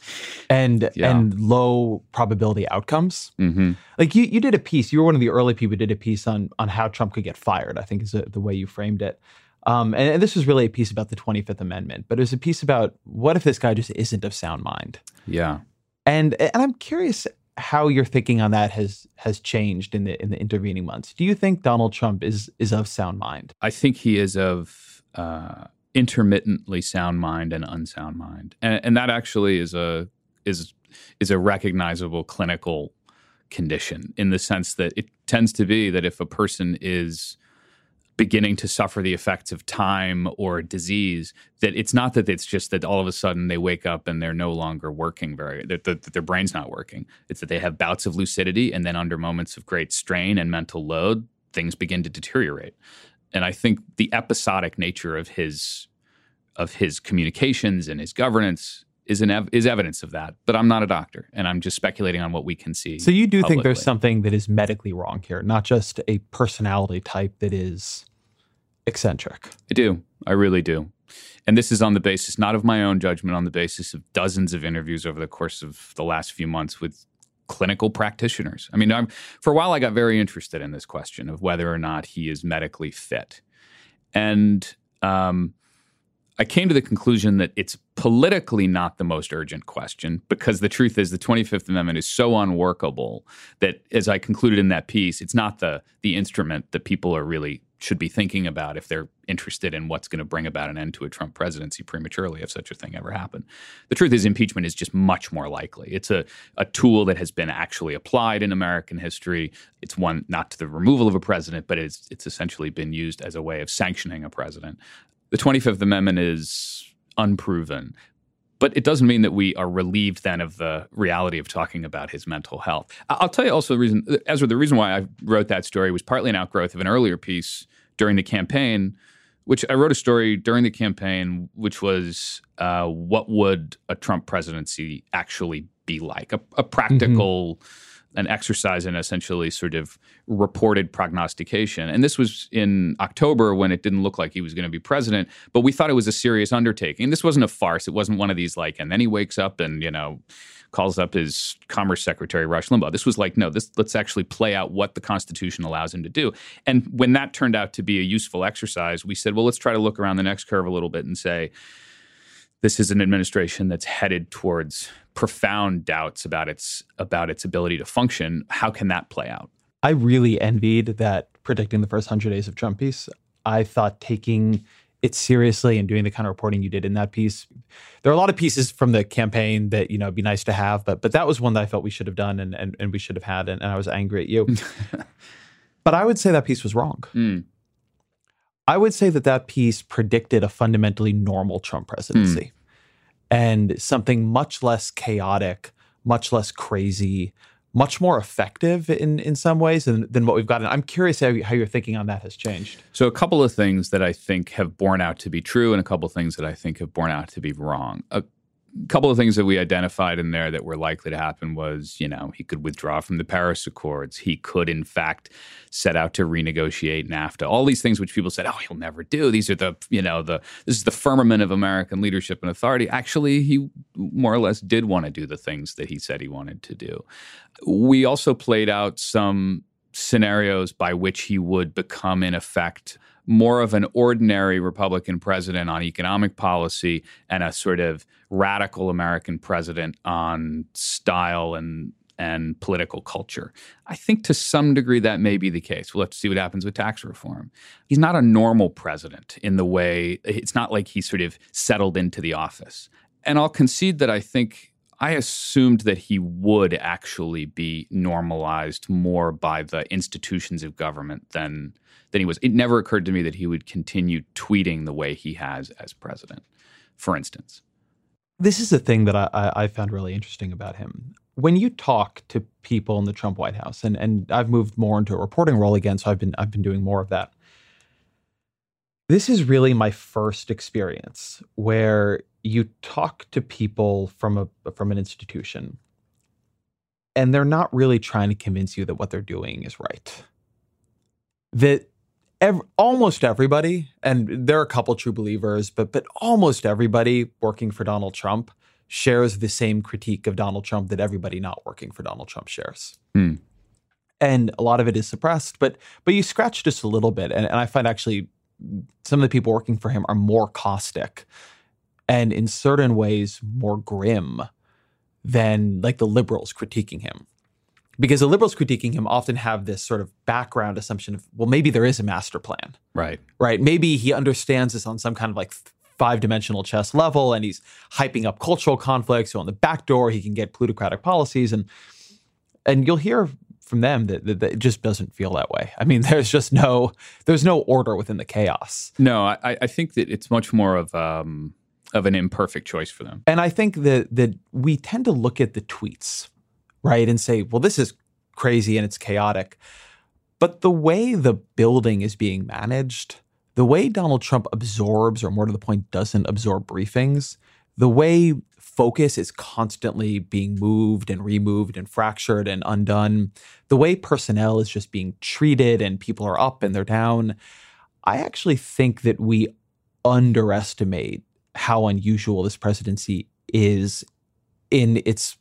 and yeah. and low probability outcomes. Mm-hmm. Like you you did a piece. You were one of the early people who did a piece on on how Trump could get fired. I think is the way you framed it. Um, and, and, this was really a piece about the 25th Amendment, but it was a piece about what if this guy just isn't of sound mind? Yeah. And and I'm curious how your thinking on that has has changed in the in the intervening months. Do you think Donald Trump is is of sound mind? I think he is of uh, intermittently sound mind and unsound mind, and, and that actually is a is is a recognizable clinical condition in the sense that it tends to be that if a person is beginning to suffer the effects of time or disease that it's not that it's just that all of a sudden they wake up and they're no longer working very that, that, that their brain's not working it's that they have bouts of lucidity and then under moments of great strain and mental load things begin to deteriorate and I think the episodic nature of his of his communications and his governance is an ev- is evidence of that. But I'm not a doctor, and I'm just speculating on what we can see. So you do think there's something that is medically wrong here, not just a personality type that is eccentric. I do. I really do. And this is on the basis not of my own judgment, on the basis of dozens of interviews over the course of the last few months with clinical practitioners. I mean, I'm, for a while, I got very interested in this question of whether or not he is medically fit. And um, I came to the conclusion that it's politically not the most urgent question because the truth is the 25th Amendment is so unworkable that, as I concluded in that piece, it's not the the instrument that people are really should be thinking about if they're interested in what's going to bring about an end to a Trump presidency prematurely, if such a thing ever happened. The truth is, impeachment is just much more likely. It's a, a tool that has been actually applied in American history. It's one not to the removal of a president, but it's it's essentially been used as a way of sanctioning a president. The 25th Amendment is unproven. But it doesn't mean that we are relieved then of the reality of talking about his mental health. I'll tell you also the reason, Ezra, the reason why I wrote that story was partly an outgrowth of an earlier piece during the campaign, which I wrote a story during the campaign, which was uh, what would a Trump presidency actually be like? A, a practical, an exercise in essentially sort of reported prognostication. And this was in October when it didn't look like he was going to be president, but we thought it was a serious undertaking. This wasn't a farce. It wasn't one of these like, and then he wakes up and, you know, calls up his Commerce Secretary Rush Limbaugh. This was like, no, this let's actually play out what the Constitution allows him to do. And when that turned out to be a useful exercise, we said, well, let's try to look around the next curve a little bit and say, this is an administration that's headed towards profound doubts about its about its ability to function. How can that play out? I really envied that predicting the first 100 days of Trump piece. I thought taking it seriously and doing the kind of reporting you did in that piece. There are a lot of pieces from the campaign that, you know, it'd be nice to have, but but that was one that I felt we should have done and and, and we should have had and, and I was angry at you. but I would say that piece was wrong. Mm. I would say that that piece predicted a fundamentally normal Trump presidency hmm. and something much less chaotic, much less crazy, much more effective in in some ways than, than what we've gotten. I'm curious how, how your thinking on that has changed. So a couple of things that I think have borne out to be true, and a couple of things that I think have borne out to be wrong. A couple of things that we identified in there that were likely to happen was, you know, he could withdraw from the Paris Accords. He could, in fact, set out to renegotiate NAFTA. All these things which people said, oh, he'll never do. These are the, you know, the this is the firmament of American leadership and authority. Actually, he more or less did want to do the things that he said he wanted to do. We also played out some scenarios by which he would become, in effect, more of an ordinary Republican president on economic policy and a sort of radical American president on style and and political culture. I think to some degree that may be the case. We'll have to see what happens with tax reform. He's not a normal president in the way it's not like he sort of settled into the office. And I'll concede that I think I assumed that he would actually be normalized more by the institutions of government than than he was. It never occurred to me that he would continue tweeting the way he has as president, for instance. This is a thing that I, I, I found really interesting about him. When you talk to people in the Trump White House, and, and I've moved more into a reporting role again, so I've been I've been doing more of that. This is really my first experience where you talk to people from a from an institution and they're not really trying to convince you that what they're doing is right. That ev- almost everybody, and there are a couple true believers, but but almost everybody working for Donald Trump shares the same critique of Donald Trump that everybody not working for Donald Trump shares. Hmm. And a lot of it is suppressed, but but you scratch just a little bit, and, and I find actually some of the people working for him are more caustic and in certain ways more grim than like the liberals critiquing him. Because the liberals critiquing him often have this sort of background assumption of, well, maybe there is a master plan, Right. right? Maybe he understands this on some kind of like five dimensional chess level and he's hyping up cultural conflicts. So on the back door, he can get plutocratic policies. And and you'll hear from them that, that, that it just doesn't feel that way. I mean, there's just no there's no order within the chaos. No, I, I think that it's much more of um, of an imperfect choice for them. And I think that that we tend to look at the tweets, right, and say, well, this is crazy and it's chaotic. But the way the building is being managed, the way Donald Trump absorbs, or more to the point, doesn't absorb briefings, the way focus is constantly being moved and removed and fractured and undone, the way personnel is just being treated and people are up and they're down, I actually think that we underestimate how unusual this presidency is in its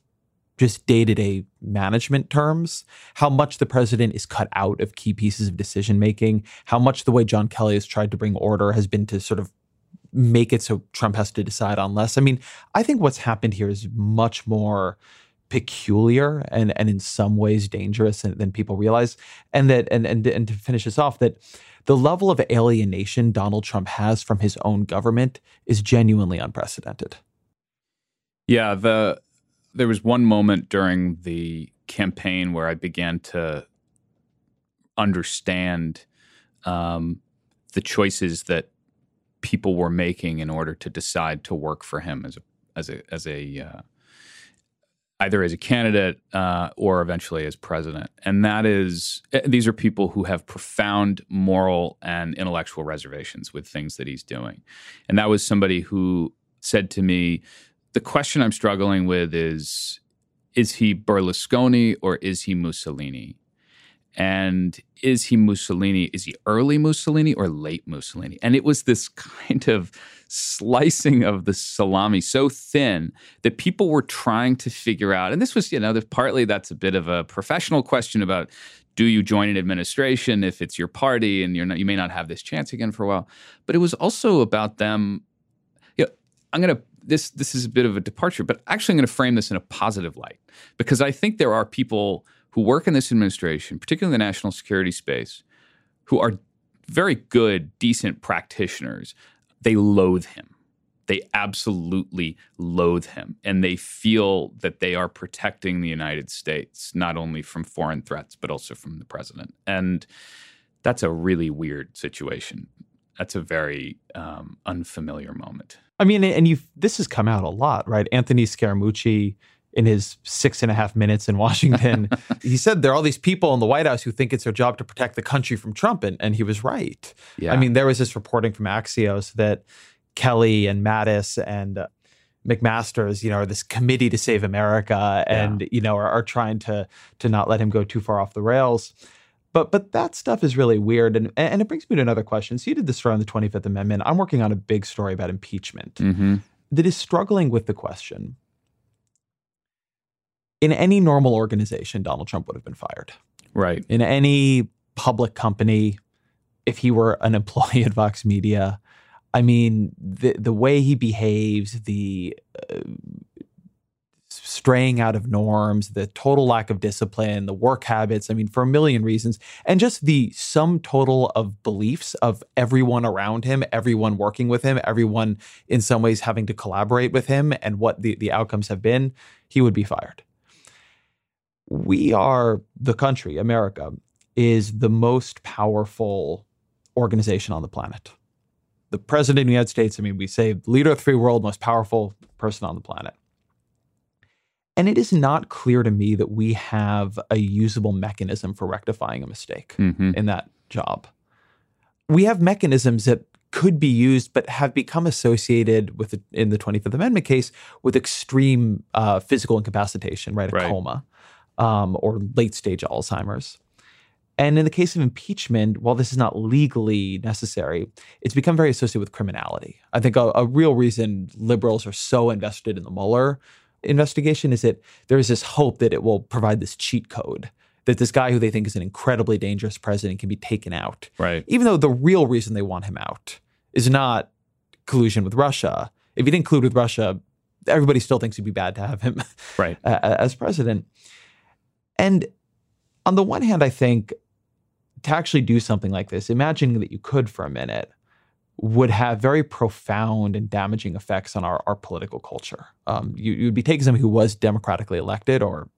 just day to day management terms, how much the president is cut out of key pieces of decision making, how much the way John Kelly has tried to bring order has been to sort of make it so Trump has to decide on less. I mean, I think what's happened here is much more peculiar and and in some ways dangerous than people realize and that and and and to finish this off that the level of alienation Donald Trump has from his own government is genuinely unprecedented. Yeah, the there was one moment during the campaign where I began to understand um, the choices that people were making in order to decide to work for him as a as a as a uh, either as a candidate uh, or eventually as president. And that is eh, these are people who have profound moral and intellectual reservations with things that he's doing. And that was somebody who said to me, the question I'm struggling with is is he Berlusconi or is he Mussolini? And is he Mussolini? Is he early Mussolini or late Mussolini? And it was this kind of slicing of the salami so thin that people were trying to figure out. And this was, you know, partly that's a bit of a professional question about do you join an administration if it's your party and you're not, you may not have this chance again for a while. But it was also about them. You know, I'm going to this this is a bit of a departure, but actually I'm going to frame this in a positive light because I think there are people who work in this administration, particularly in the national security space, who are very good, decent practitioners. They loathe him. They absolutely loathe him. And they feel that they are protecting the United States, not only from foreign threats, but also from the president. And that's a really weird situation. That's a very um, unfamiliar moment. I mean, and you this has come out a lot, right? Anthony Scaramucci in his six and a half minutes in Washington, he said there are all these people in the White House who think it's their job to protect the country from Trump, and, and he was right. Yeah. I mean, there was this reporting from Axios that Kelly and Mattis and uh, McMaster's, you know, are this committee to save America, and yeah. you know, are, are trying to to not let him go too far off the rails. But but that stuff is really weird, and and it brings me to another question. So you did this story on the Twenty Fifth Amendment. I'm working on a big story about impeachment mm-hmm. that is struggling with the question. In any normal organization, Donald Trump would have been fired. Right. In any public company, if he were an employee at Vox Media, I mean, the the way he behaves, the uh, straying out of norms, the total lack of discipline, the work habits. I mean, for a million reasons. And just the sum total of beliefs of everyone around him, everyone working with him, everyone in some ways having to collaborate with him and what the, the outcomes have been, he would be fired. We are the country, America, is the most powerful organization on the planet. The president of the United States, I mean, we say leader of the free world, most powerful person on the planet. And it is not clear to me that we have a usable mechanism for rectifying a mistake mm-hmm. in that job. We have mechanisms that could be used, but have become associated with, in the 25th Amendment case, with extreme uh, physical incapacitation, right? A right. coma um, or late stage Alzheimer's. And in the case of impeachment, while this is not legally necessary, it's become very associated with criminality. I think a, a real reason liberals are so invested in the Mueller investigation is that there is this hope that it will provide this cheat code that this guy who they think is an incredibly dangerous president can be taken out. Right. Even though the real reason they want him out is not collusion with Russia. If he didn't collude with Russia, everybody still thinks it'd be bad to have him right. as president. And on the one hand, I think to actually do something like this, imagining that you could for a minute, would have very profound and damaging effects on our, our political culture. Um, you, would be taking someone who was democratically elected or,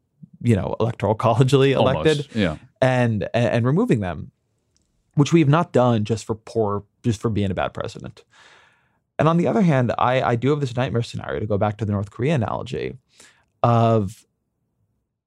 you know, electoral collegially elected, Almost, yeah. and, and and removing them, which we have not done just for poor, just for being a bad president. And on the other hand, I, I do have this nightmare scenario to go back to the North Korea analogy of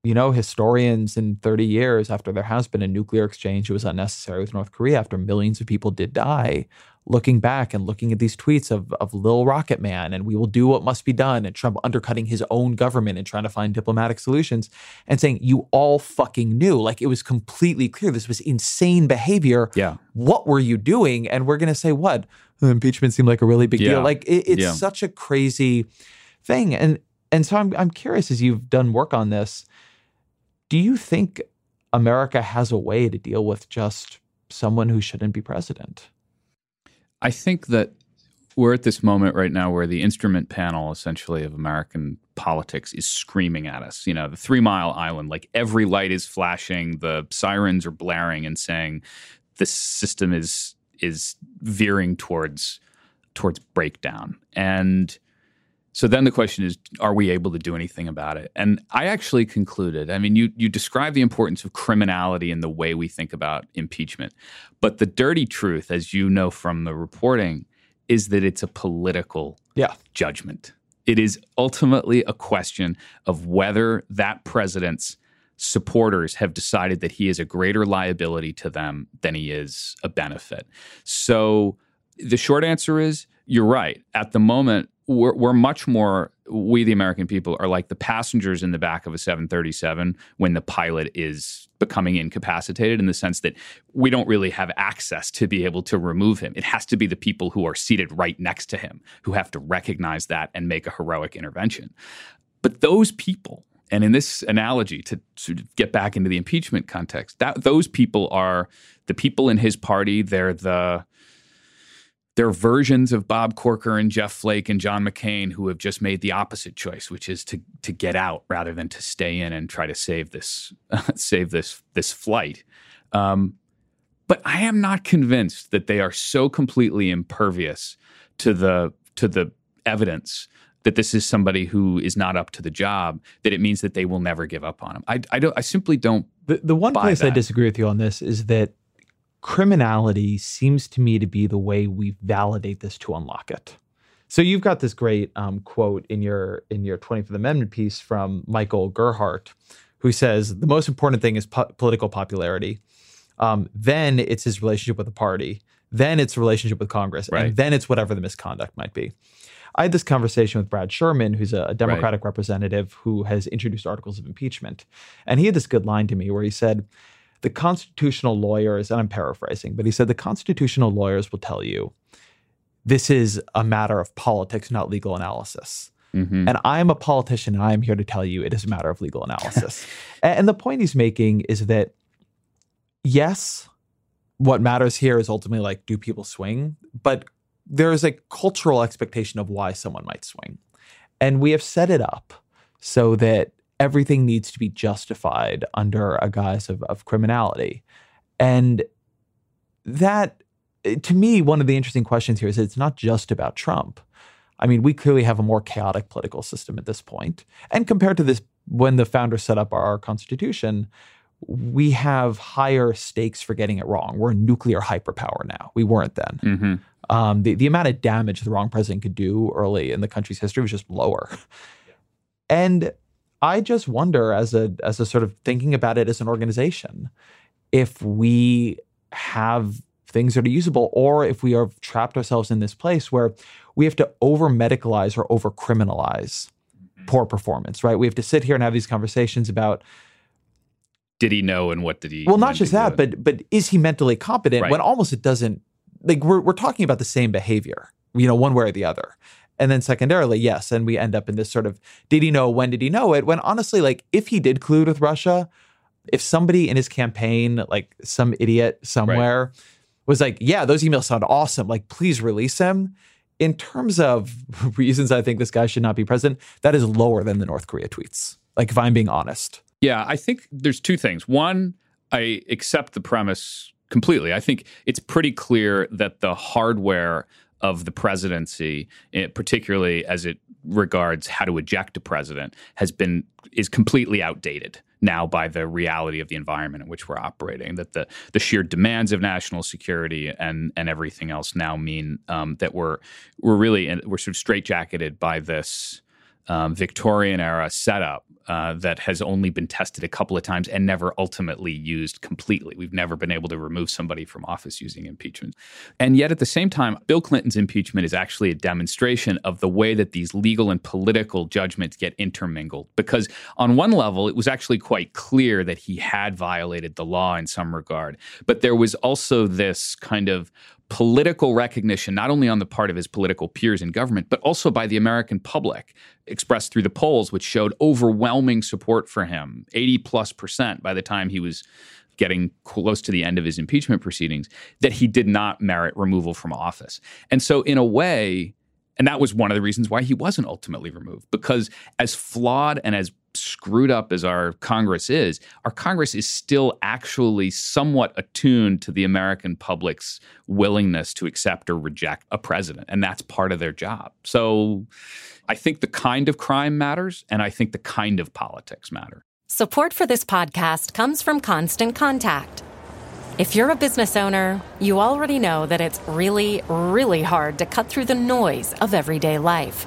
you know, historians in 30 years after there has been a nuclear exchange, it was unnecessary with North Korea after millions of people did die, looking back and looking at these tweets of, of Lil Rocket Man and we will do what must be done and Trump undercutting his own government and trying to find diplomatic solutions and saying, you all fucking knew. Like it was completely clear this was insane behavior. Yeah. What were you doing? And we're going to say, what? The Impeachment seemed like a really big Yeah. deal. Like it, it's Yeah. such a crazy thing. And and so I'm I'm curious as you've done work on this, do you think America has a way to deal with just someone who shouldn't be president? I think that we're at this moment right now where the instrument panel essentially of American politics is screaming at us. You know, the Three Mile Island, like every light is flashing, the sirens are blaring and saying this system is is veering towards towards breakdown. And so then the question is, are we able to do anything about it? And I actually concluded, I mean, you you describe the importance of criminality in the way we think about impeachment. But the dirty truth, as you know from the reporting, is that it's a political Yeah. judgment. It is ultimately a question of whether that president's supporters have decided that he is a greater liability to them than he is a benefit. So the short answer is you're right. At the moment, we're, we're much more, we, the American people, are like the passengers in the back of a 737 when the pilot is becoming incapacitated in the sense that we don't really have access to be able to remove him. It has to be the people who are seated right next to him who have to recognize that and make a heroic intervention. But those people, and in this analogy to of get back into the impeachment context, that those people are the people in his party. They're the they're versions of Bob Corker and Jeff Flake and John McCain who have just made the opposite choice, which is to to get out rather than to stay in and try to save this save this this flight. Um, but I am not convinced that they are so completely impervious to the to the evidence that this is somebody who is not up to the job that it means that they will never give up on him. I, I don't I simply don't The the one place I disagree with you on this is that criminality seems to me to be the way we validate this to unlock it. So you've got this great um, quote in your in your 25th Amendment piece from Michael Gerhardt, who says the most important thing is po- political popularity. Um, then it's his relationship with the party. Then it's relationship with Congress, Right. and then it's whatever the misconduct might be. I had this conversation with Brad Sherman, who's a, a Democratic representative who has introduced articles of impeachment. And he had this good line to me where he said, The constitutional lawyers, and I'm paraphrasing, but he said, The constitutional lawyers will tell you this is a matter of politics, not legal analysis. Mhm. And I'm a politician, and I am here to tell you it is a matter of legal analysis. And the point he's making is that, yes, what matters here is ultimately like, do people swing? But there is a cultural expectation of why someone might swing. And we have set it up so that everything needs to be justified under a guise of, of criminality. And that, eh, to me, one of the interesting questions here is it's not just about Trump. I mean, we clearly have a more chaotic political system at this point. And compared to this, when the founders set up our Constitution, we have higher stakes for getting it wrong. We're a nuclear hyperpower now. We weren't then. Mhm. Um, the, the amount of damage the wrong president could do early in the country's history was just lower. And I just wonder, as a as a sort of thinking about it as an organization, if we have things that are usable, or if we have trapped ourselves in this place where we have to over medicalize or over criminalize mm-hmm. poor performance, right? We have to sit here and have these conversations about Did he know and what did he well, not just that, but but is he mentally competent? Right. When almost it doesn't. Like we're we're talking about the same behavior, you know, one way or the other. And then secondarily, yes, and we end up in this sort of did he know? When did he know it? When honestly, like if he did collude with Russia, if somebody in his campaign, like some idiot somewhere, was like, yeah, those emails sound awesome. Like, please release him. In terms of reasons I think this guy should not be president, that is lower than the North Korea tweets. Like, if I'm being honest. Yeah, I think there's two things. One, I accept the premise completely. I think it's pretty clear that the hardware of the presidency, eh, particularly as it regards how to eject a president, has been is completely outdated now by the reality of the environment in which we're operating. That the the sheer demands of national security and and everything else now mean um, that we're we're really in, we're sort of straitjacketed by this um, Victorian era setup uh, that has only been tested a couple of times and never ultimately used completely. We've never been able to remove somebody from office using impeachment. And yet, at the same time, Bill Clinton's impeachment is actually a demonstration of the way that these legal and political judgments get intermingled. Because, on one level, it was actually quite clear that he had violated the law in some regard. But there was also this kind of political recognition, not only on the part of his political peers in government, but also by the American public, expressed through the polls, which showed overwhelming support for him 80 plus percent by the time he was getting close to the end of his impeachment proceedings, that he did not merit removal from office. And so, in a way, and that was one of the reasons why he wasn't ultimately removed, because as flawed and as screwed up as our Congress is, our Congress is still actually somewhat attuned to the American public's willingness to accept or reject a president. And that's part of their job. So I think the kind of crime matters, and I think the kind of politics matter. Support for this podcast comes from Constant Contact. If you're a business owner, you already know that it's really, really hard to cut through the noise of everyday life.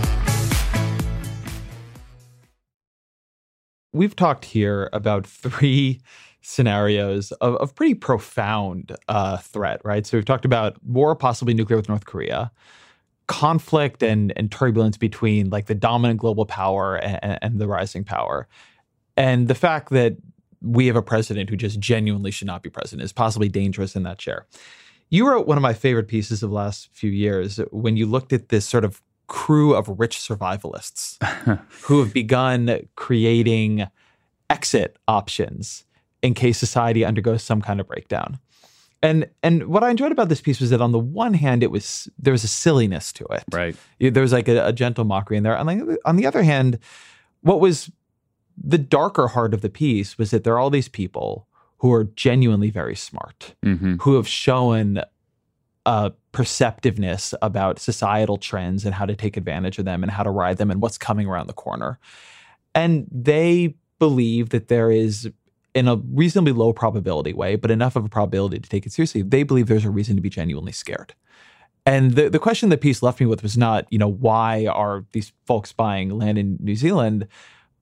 we've talked here about three scenarios of, of pretty profound uh, threat, right? So we've talked about war, possibly nuclear with North Korea, conflict and, and turbulence between like the dominant global power and, and the rising power, and the fact that we have a president who just genuinely should not be president is possibly dangerous in that chair. You wrote one of my favorite pieces of last few years when you looked at this sort of crew of rich survivalists who have begun creating exit options in case society undergoes some kind of breakdown. And and what I enjoyed about this piece was that on the one hand, it was there was a silliness to it. Right. There was like a, a gentle mockery in there. And like, on the other hand, what was the darker heart of the piece was that there are all these people who are genuinely very smart, mm-hmm. who have shown a perceptiveness about societal trends and how to take advantage of them and how to ride them and what's coming around the corner. And they believe that there is, in a reasonably low probability way, but enough of a probability to take it seriously, they believe there's a reason to be genuinely scared. And the, the question the piece left me with was not, you know, why are these folks buying land in New Zealand,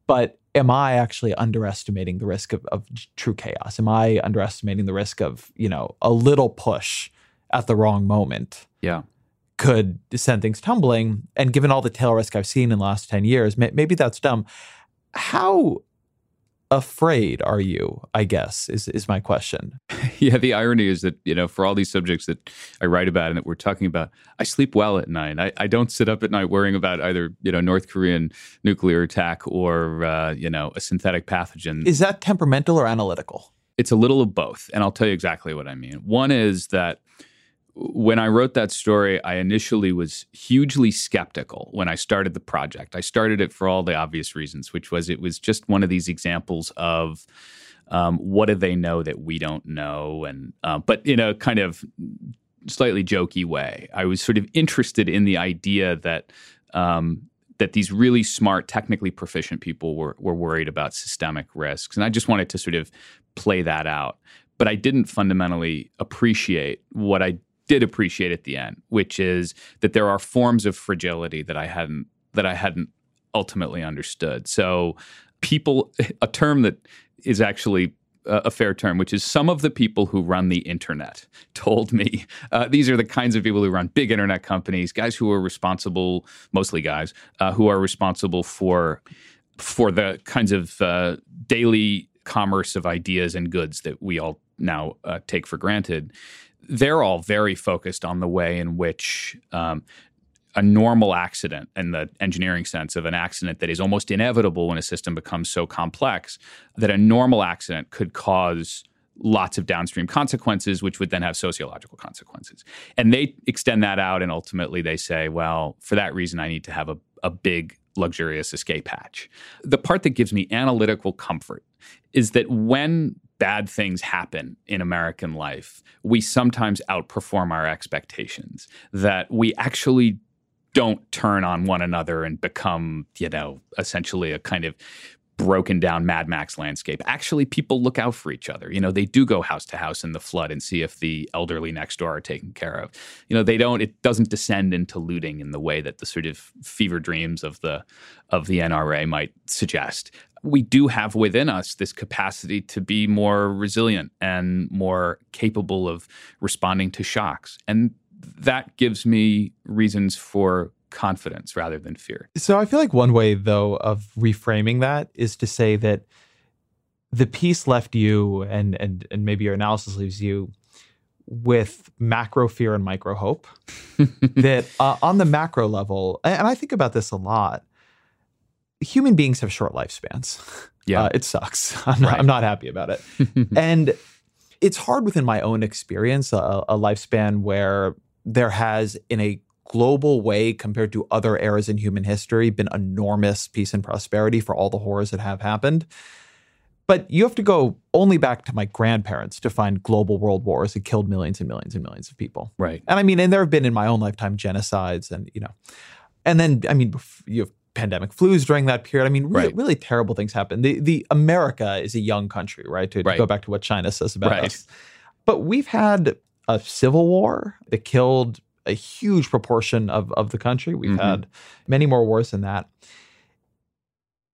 but am I actually underestimating the risk of, of true chaos? Am I underestimating the risk of, you know, a little push at the wrong moment. Yeah. Could send things tumbling. And given all the tail risk i've seen in the last 10 years maybe that's dumb. How afraid are you i guess is is my question. Yeah the irony is that you know for all these subjects that i write about and that we're talking about i sleep well at night. I, I don't sit up at night worrying about either you know north korean nuclear attack or uh, you know a synthetic pathogen. Is that temperamental or analytical? It's a little of both and i'll tell you exactly what i mean. One is that when I wrote that story, I initially was hugely skeptical when I started the project. I started it for all the obvious reasons, which was it was just one of these examples of um, what do they know that we don't know, and uh, but in a kind of slightly jokey way. I was sort of interested in the idea that um, that these really smart, technically proficient people were were worried about systemic risks, and I just wanted to sort of play that out. But I didn't fundamentally appreciate what I did appreciate at the end, which is that there are forms of fragility that I hadn't that I hadn't ultimately understood. So people a term that is actually a fair term, which is some of the people who run the internet told me uh, these are the kinds of people who run big internet companies, guys who are responsible, mostly guys, uh, who are responsible for for the kinds of uh, daily commerce of ideas and goods that we all now uh, take for granted they're all very focused on the way in which um, a normal accident in the engineering sense of an accident that is almost inevitable when a system becomes so complex that a normal accident could cause lots of downstream consequences, which would then have sociological consequences. And they extend that out, and ultimately they say, well, for that reason, I need to have a, a big, luxurious escape hatch. The part that gives me analytical comfort is that when bad things happen in American life, we sometimes outperform our expectations, that we actually don't turn on one another and become, you know, essentially a kind of broken down Mad Max landscape. Actually, people look out for each other. You know, they do go house to house in the flood and see if the elderly next door are taken care of. You know, they don't. It doesn't descend into looting in the way that the sort of fever dreams of the of the NRA might suggest. We do have within us this capacity to be more resilient and more capable of responding to shocks, and that gives me reasons for confidence rather than fear. So I feel like one way, though, of reframing that is to say that the piece left you, and and and maybe your analysis leaves you with macro fear and micro hope. that uh, on the macro level, and I think about this a lot. Human beings have short lifespans. Yeah, uh, it sucks. I'm not, right. I'm not happy about it, and it's hard within my own experience a, a lifespan where there has in a global way compared to other eras in human history been enormous peace and prosperity for all the horrors that have happened. But you have to go only back to my grandparents to find global world wars that killed millions and millions and millions of people. Right. And I mean, and there have been in my own lifetime genocides and, you know, and then, I mean, you have pandemic flus during that period. I mean, really, right. really terrible things happen. The, the America is a young country, right? To, right. go back to what China says about right. us. But we've had a civil war that killed a huge proportion of, of the country. We've mm-hmm. had many more wars than that.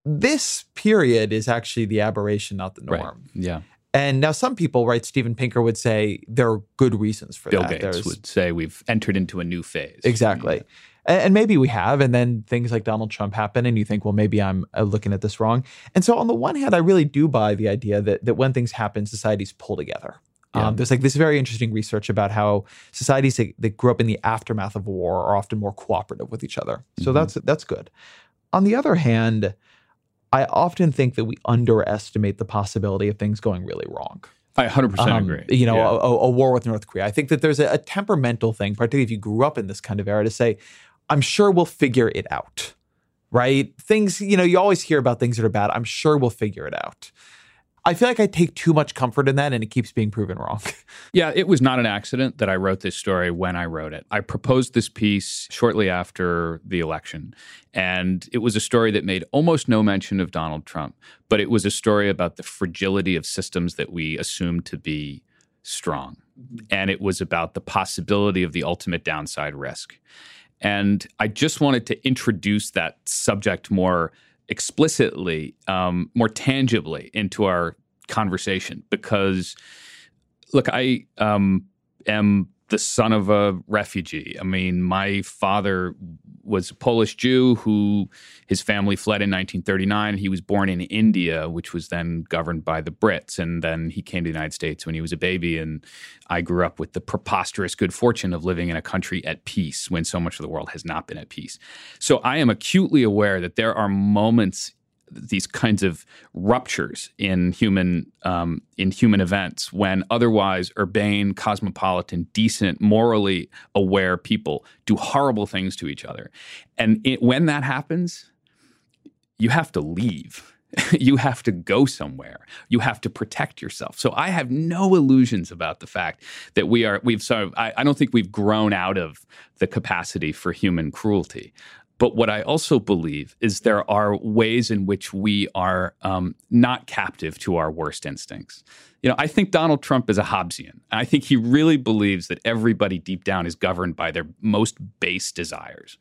This period is actually the aberration, not the norm. Yeah. And now some people, right, Steven Pinker would say there are good reasons for Bill that. Bill Gates There's, would say we've entered into a new phase. Exactly. Yeah. And maybe we have. And then things like Donald Trump happen, and you think, well, maybe I'm uh, looking at this wrong. And so, on the one hand, I really do buy the idea that, that when things happen, societies pull together. Yeah. Um, there's like this very interesting research about how societies that, that, grew up in the aftermath of war are often more cooperative with each other. So mm-hmm. that's that's good. On the other hand, I often think that we underestimate the possibility of things going really wrong. I 100% um, agree. You know, yeah. a, a, war with North Korea. I think that there's a, a temperamental thing, particularly if you grew up in this kind of era, to say, I'm sure we'll figure it out, right? Things, you know, you always hear about things that are bad. I'm sure we'll figure it out. I feel like I take too much comfort in that and it keeps being proven wrong. yeah, it was not an accident that I wrote this story when I wrote it. I proposed this piece shortly after the election. And it was a story that made almost no mention of Donald Trump, but it was a story about the fragility of systems that we assume to be strong. And it was about the possibility of the ultimate downside risk. And I just wanted to introduce that subject more explicitly, um, more tangibly into our conversation because, look, I um, am the son of a refugee. I mean, my father was a Polish Jew who his family fled in 1939. He was born in India, which was then governed by the Brits. And then he came to the United States when he was a baby. And I grew up with the preposterous good fortune of living in a country at peace when so much of the world has not been at peace. So I am acutely aware that there are moments these kinds of ruptures in human um, in human events when otherwise urbane, cosmopolitan, decent, morally aware people do horrible things to each other, and it, when that happens, you have to leave. you have to go somewhere. You have to protect yourself. So I have no illusions about the fact that we are we've sort of I, I don't think we've grown out of the capacity for human cruelty. But what I also believe is there are ways in which we are um, not captive to our worst instincts. You know, I think Donald Trump is a Hobbesian. I think he really believes that everybody deep down is governed by their most base desires.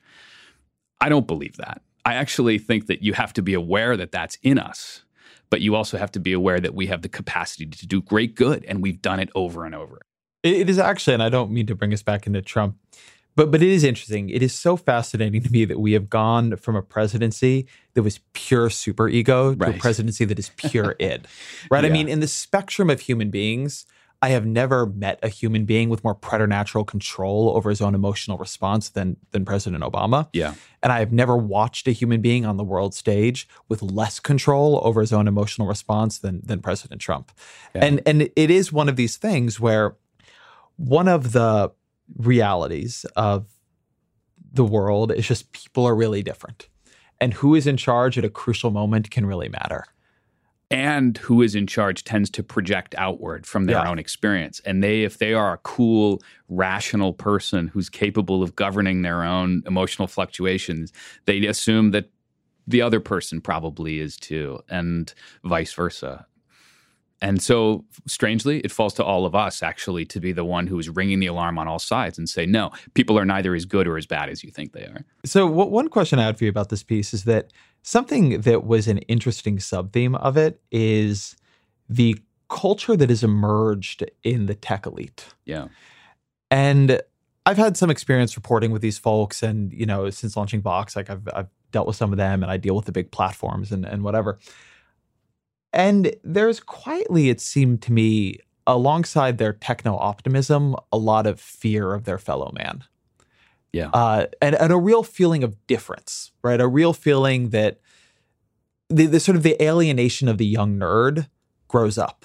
I don't believe that. I actually think that you have to be aware that that's in us, but you also have to be aware that we have the capacity to do great good, and we've done it over and over. It is actually, and I don't mean to bring us back into Trump but but it is interesting. It is so fascinating to me that we have gone from a presidency that was pure super ego to a presidency that is pure id. Right? Yeah. I mean, in the spectrum of human beings, I have never met a human being with more preternatural control over his own emotional response than than President Obama. Yeah. And I have never watched a human being on the world stage with less control over his own emotional response than than President Trump. Yeah. And and it is one of these things where one of the realities of the world. It's just people are really different. And who is in charge at a crucial moment can really matter and who is in charge tends to project outward from their Yeah. own experience and they if they are a cool rational person who's capable of governing their own emotional fluctuations they assume that the other person probably is too and vice versa and so strangely it falls to all of us actually to be the one who is ringing the alarm on all sides and say no people are neither as good or as bad as you think they are So, what, one question I had for you about this piece is that something that was an interesting sub theme of it is the culture that has emerged in the tech elite. yeah And I've had some experience reporting with these folks, and you know, since launching Vox, like I've I've dealt with some of them, and I deal with the big platforms and and whatever. And there's quietly, it seemed to me, alongside their techno optimism, a lot of fear of their fellow man. Yeah. Uh, and, and a real feeling of difference, right? A real feeling that the, the sort of the alienation of the young nerd grows up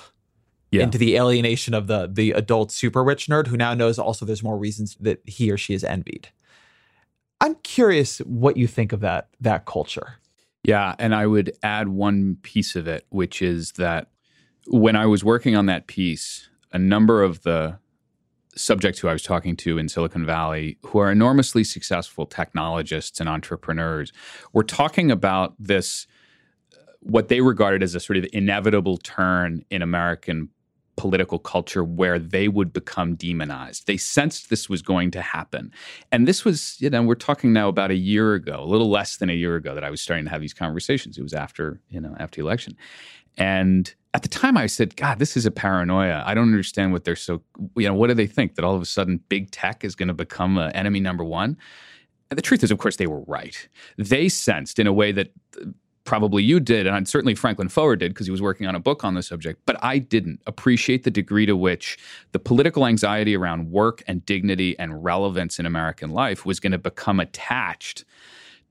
Yeah. into the alienation of the the adult super rich nerd who now knows also there's more reasons that he or she is envied. I'm curious what you think of that that culture. Yeah, and I would add one piece of it, which is that when I was working on that piece, a number of the subjects who I was talking to in Silicon Valley, who are enormously successful technologists and entrepreneurs, were talking about this, uh, what they regarded as a sort of inevitable turn in American political culture where they would become demonized. They sensed this was going to happen. And this was, you know, we're talking now about a year ago, a little less than a year ago that I was starting to have these conversations. It was after, you know, after the election. And at the time I said, God, this is a paranoia. I don't understand what they're so, you know, what do they think? That all of a sudden big tech is going to become uh, enemy number one? And the truth is, of course, they were right. They sensed in a way that probably you did, and certainly Franklin Foer did because he was working on a book on the subject, but I didn't appreciate the degree to which the political anxiety around work and dignity and relevance in American life was going to become attached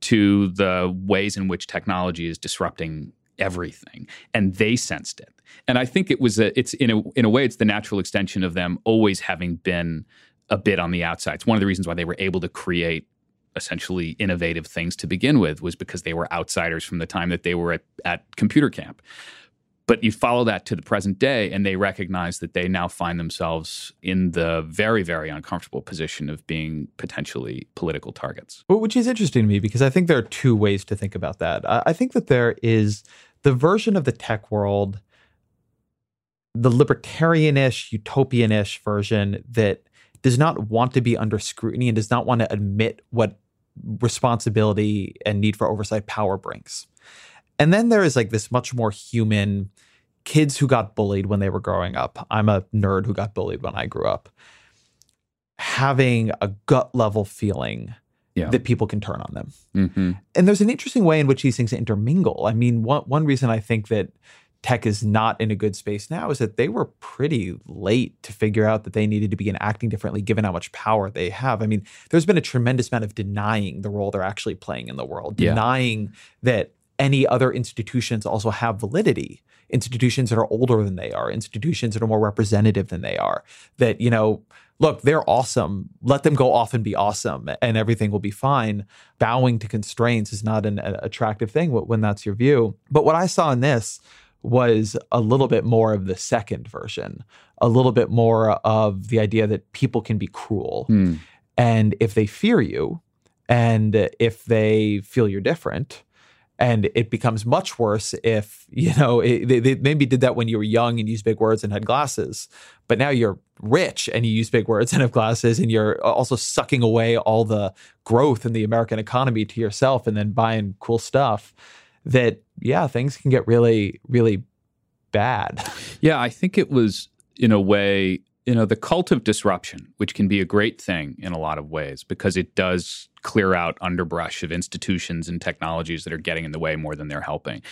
to the ways in which technology is disrupting everything and they sensed it. And i think it was a it's in a in a way it's the natural extension of them always having been a bit on the outside. It's one of the reasons why they were able to create essentially innovative things to begin with was because they were outsiders from the time that they were at, at computer camp but you follow that to the present day and they recognize that they now find themselves in the very very uncomfortable position of being potentially political targets Which is interesting to me because I think there are two ways to think about that. I I think that there is the version of the tech world, the libertarianish, utopianish version that does not want to be under scrutiny and does not want to admit what responsibility and need for oversight power brings. And then there is like this much more human kids who got bullied when they were growing up. I'm a nerd who got bullied when I grew up. Having a gut level feeling Yeah. that people can turn on them. mm-hmm. And there's an interesting way in which these things intermingle. I mean, one one reason I think that tech is not in a good space now is that they were pretty late to figure out that they needed to begin acting differently given how much power they have. I mean, there's been a tremendous amount of denying the role they're actually playing in the world, Yeah. denying that any other institutions also have validity. Institutions that are older than they are, institutions that are more representative than they are. That, you know, look, they're awesome. Let them go off and be awesome and everything will be fine. Bowing to constraints is not an a- attractive thing when that's your view. But what I saw in this was a little bit more of the second version, a little bit more of the idea that people can be cruel. Hmm. And if they fear you and if they feel you're different, and it becomes much worse if, you know, it, they, they maybe did that when you were young and used big words and had glasses, but now you're rich and you use big words and have glasses and you're also sucking away all the growth in the American economy to yourself and then buying cool stuff that, yeah, things can get really, really bad. Yeah, I think it was in a way, you know, the cult of disruption, which can be a great thing in a lot of ways because it does clear out underbrush of institutions and technologies that are getting in the way more than they're helping.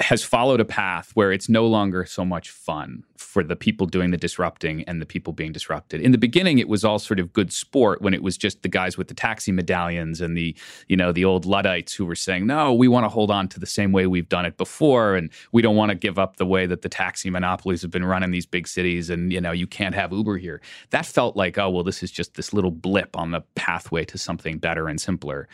Has followed a path where it's no longer so much fun for the people doing the disrupting and the people being disrupted. In the beginning, it was all sort of good sport when it was just the guys with the taxi medallions and the, you know, the old Luddites who were saying, no, we want to hold on to the same way we've done it before. And we don't want to give up the way that the taxi monopolies have been run in these big cities. And, you know, you can't have Uber here. That felt like, oh, well, this is just this little blip on the pathway to something better and simpler.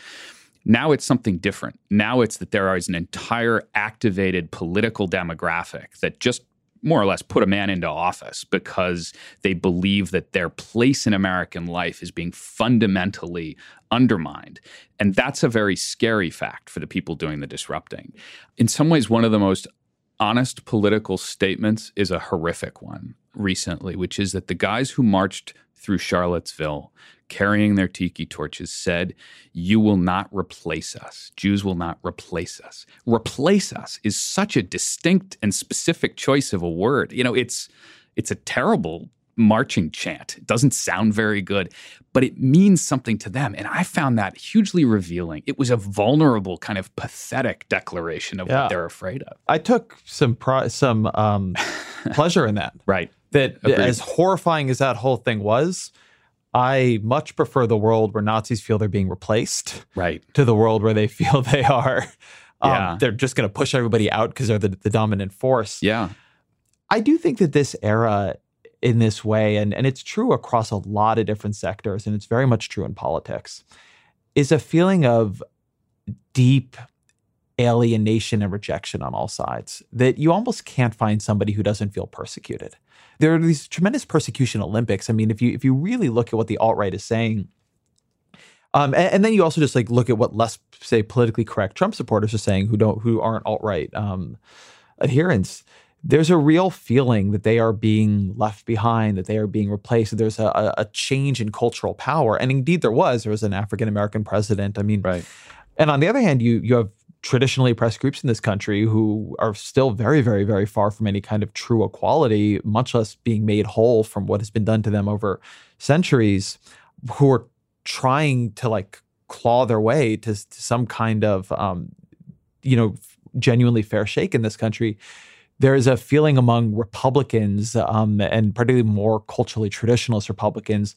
Now it's something different. Now it's that there is an entire activated political demographic that just more or less put a man into office because they believe that their place in American life is being fundamentally undermined. And that's a very scary fact for the people doing the disrupting. In some ways, one of the most honest political statements is a horrific one recently, which is that the guys who marched through Charlottesville carrying their tiki torches said, You will not replace us. Jews will not replace us. Replace us is such a distinct and specific choice of a word. You know, it's it's a terrible marching chant. It doesn't sound very good, but it means something to them. And I found that hugely revealing. It was a vulnerable, kind of pathetic declaration of yeah. what they're afraid of. I took some pro- some um, pleasure in that. right. That Agreed. as horrifying as that whole thing was, I much prefer the world where Nazis feel they're being replaced, right, to the world where they feel they are. Um, yeah. they're just going to push everybody out because they're the, the dominant force. Yeah, I do think that this era, in this way, and and it's true across a lot of different sectors, and it's very much true in politics, is a feeling of deep alienation and rejection on all sides. That you almost can't find somebody who doesn't feel persecuted there are these tremendous persecution Olympics. I mean, if you if you really look at what the alt right is saying, um, and, and, then you also just like look at what less say politically correct Trump supporters are saying who don't who aren't alt right um, adherents. There's a real feeling that they are being left behind, that they are being replaced. There's a, a change in cultural power, and indeed there was. There was an African American president. I mean, right. And on the other hand, you you have traditionally oppressed groups in this country who are still very, very, very far from any kind of true equality, much less being made whole from what has been done to them over centuries, who are trying to like claw their way to, to some kind of, um, you know, genuinely fair shake in this country. There is a feeling among Republicans, um, and particularly more culturally traditionalist Republicans,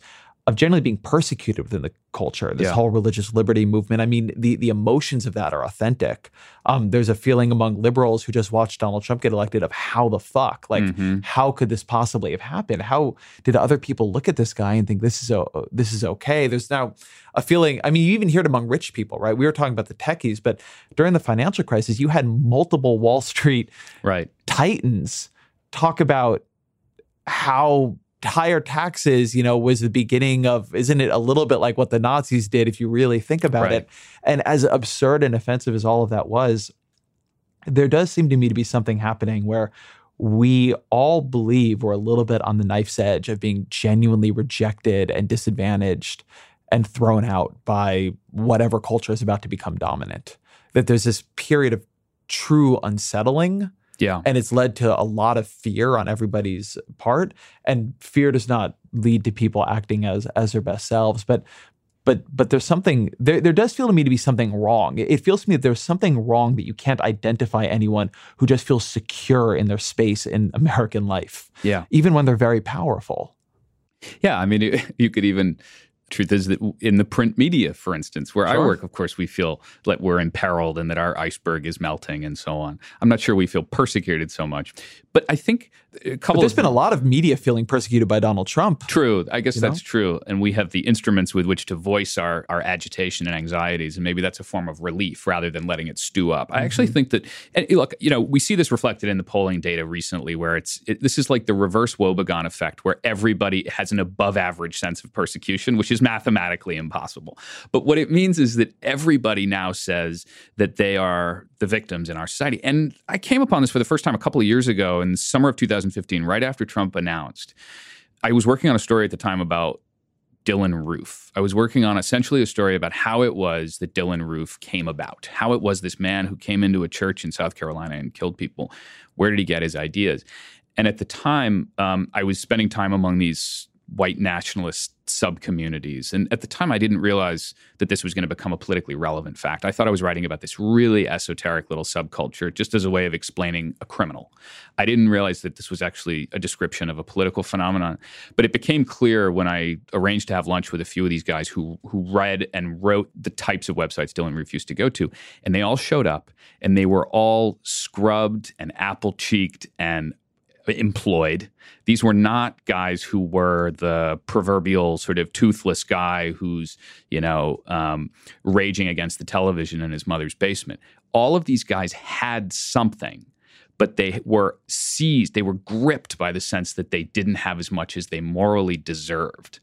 of generally being persecuted within the culture, this yeah. whole religious liberty movement. I mean, the the emotions of that are authentic. Um, there's a feeling among liberals who just watched Donald Trump get elected of how the fuck, like, mm-hmm. how could this possibly have happened? How did other people look at this guy and think this is o- this is okay? There's now a feeling. I mean, you even hear it among rich people, right? We were talking about the techies, but during the financial crisis, you had multiple Wall Street right titans talk about how higher taxes, you know, was the beginning of, isn't it a little bit like what the Nazis did if you really think about right. it? And as absurd and offensive as all of that was, there does seem to me to be something happening where we all believe we're a little bit on the knife's edge of being genuinely rejected and disadvantaged and thrown out by whatever culture is about to become dominant. That there's this period of true unsettling yeah. And it's led to a lot of fear on everybody's part. And fear does not lead to people acting as as their best selves. But but but there's something there there does feel to me to be something wrong. It feels to me that there's something wrong that you can't identify anyone who just feels secure in their space in American life. Yeah. Even when they're very powerful. Yeah, I mean, you could even truth is that in the print media, for instance, where sure. I work, of course, we feel that we're imperiled and that our iceberg is melting and so on. I'm not sure we feel persecuted so much, but I think a couple. But there's been a lot of media feeling persecuted by Donald Trump. True, I guess that's know? true, and we have the instruments with which to voice our our agitation and anxieties, and maybe that's a form of relief rather than letting it stew up. Mm-hmm. I actually mm-hmm. think that, and look, you know, we see this reflected in the polling data recently, where it's it, this is like the reverse Wobegon effect, where everybody has an above average sense of persecution, which is mathematically impossible. But what it means is that everybody now says that they are the victims in our society, and I came upon this for the first time a couple of years ago in summer of 2015, right after Trump announced, I was working on a story at the time about Dylann Roof. I was working on essentially a story about how it was that Dylann Roof came about, how it was this man who came into a church in South Carolina and killed people. Where did he get his ideas? And at the time, um, I was spending time among these white nationalist sub communities. And at the time, I didn't realize that this was going to become a politically relevant fact. I thought I was writing about this really esoteric little subculture just as a way of explaining a criminal. I didn't realize that this was actually a description of a political phenomenon. But it became clear when I arranged to have lunch with a few of these guys who who read and wrote the types of websites Dylann Roof used to go to, and they all showed up and they were all scrubbed and apple cheeked and employed. These were not guys who were the proverbial sort of toothless guy who's, you know, um, raging against the television in his mother's basement. All of these guys had something, but they were seized, they were gripped by the sense that they didn't have as much as they morally deserved.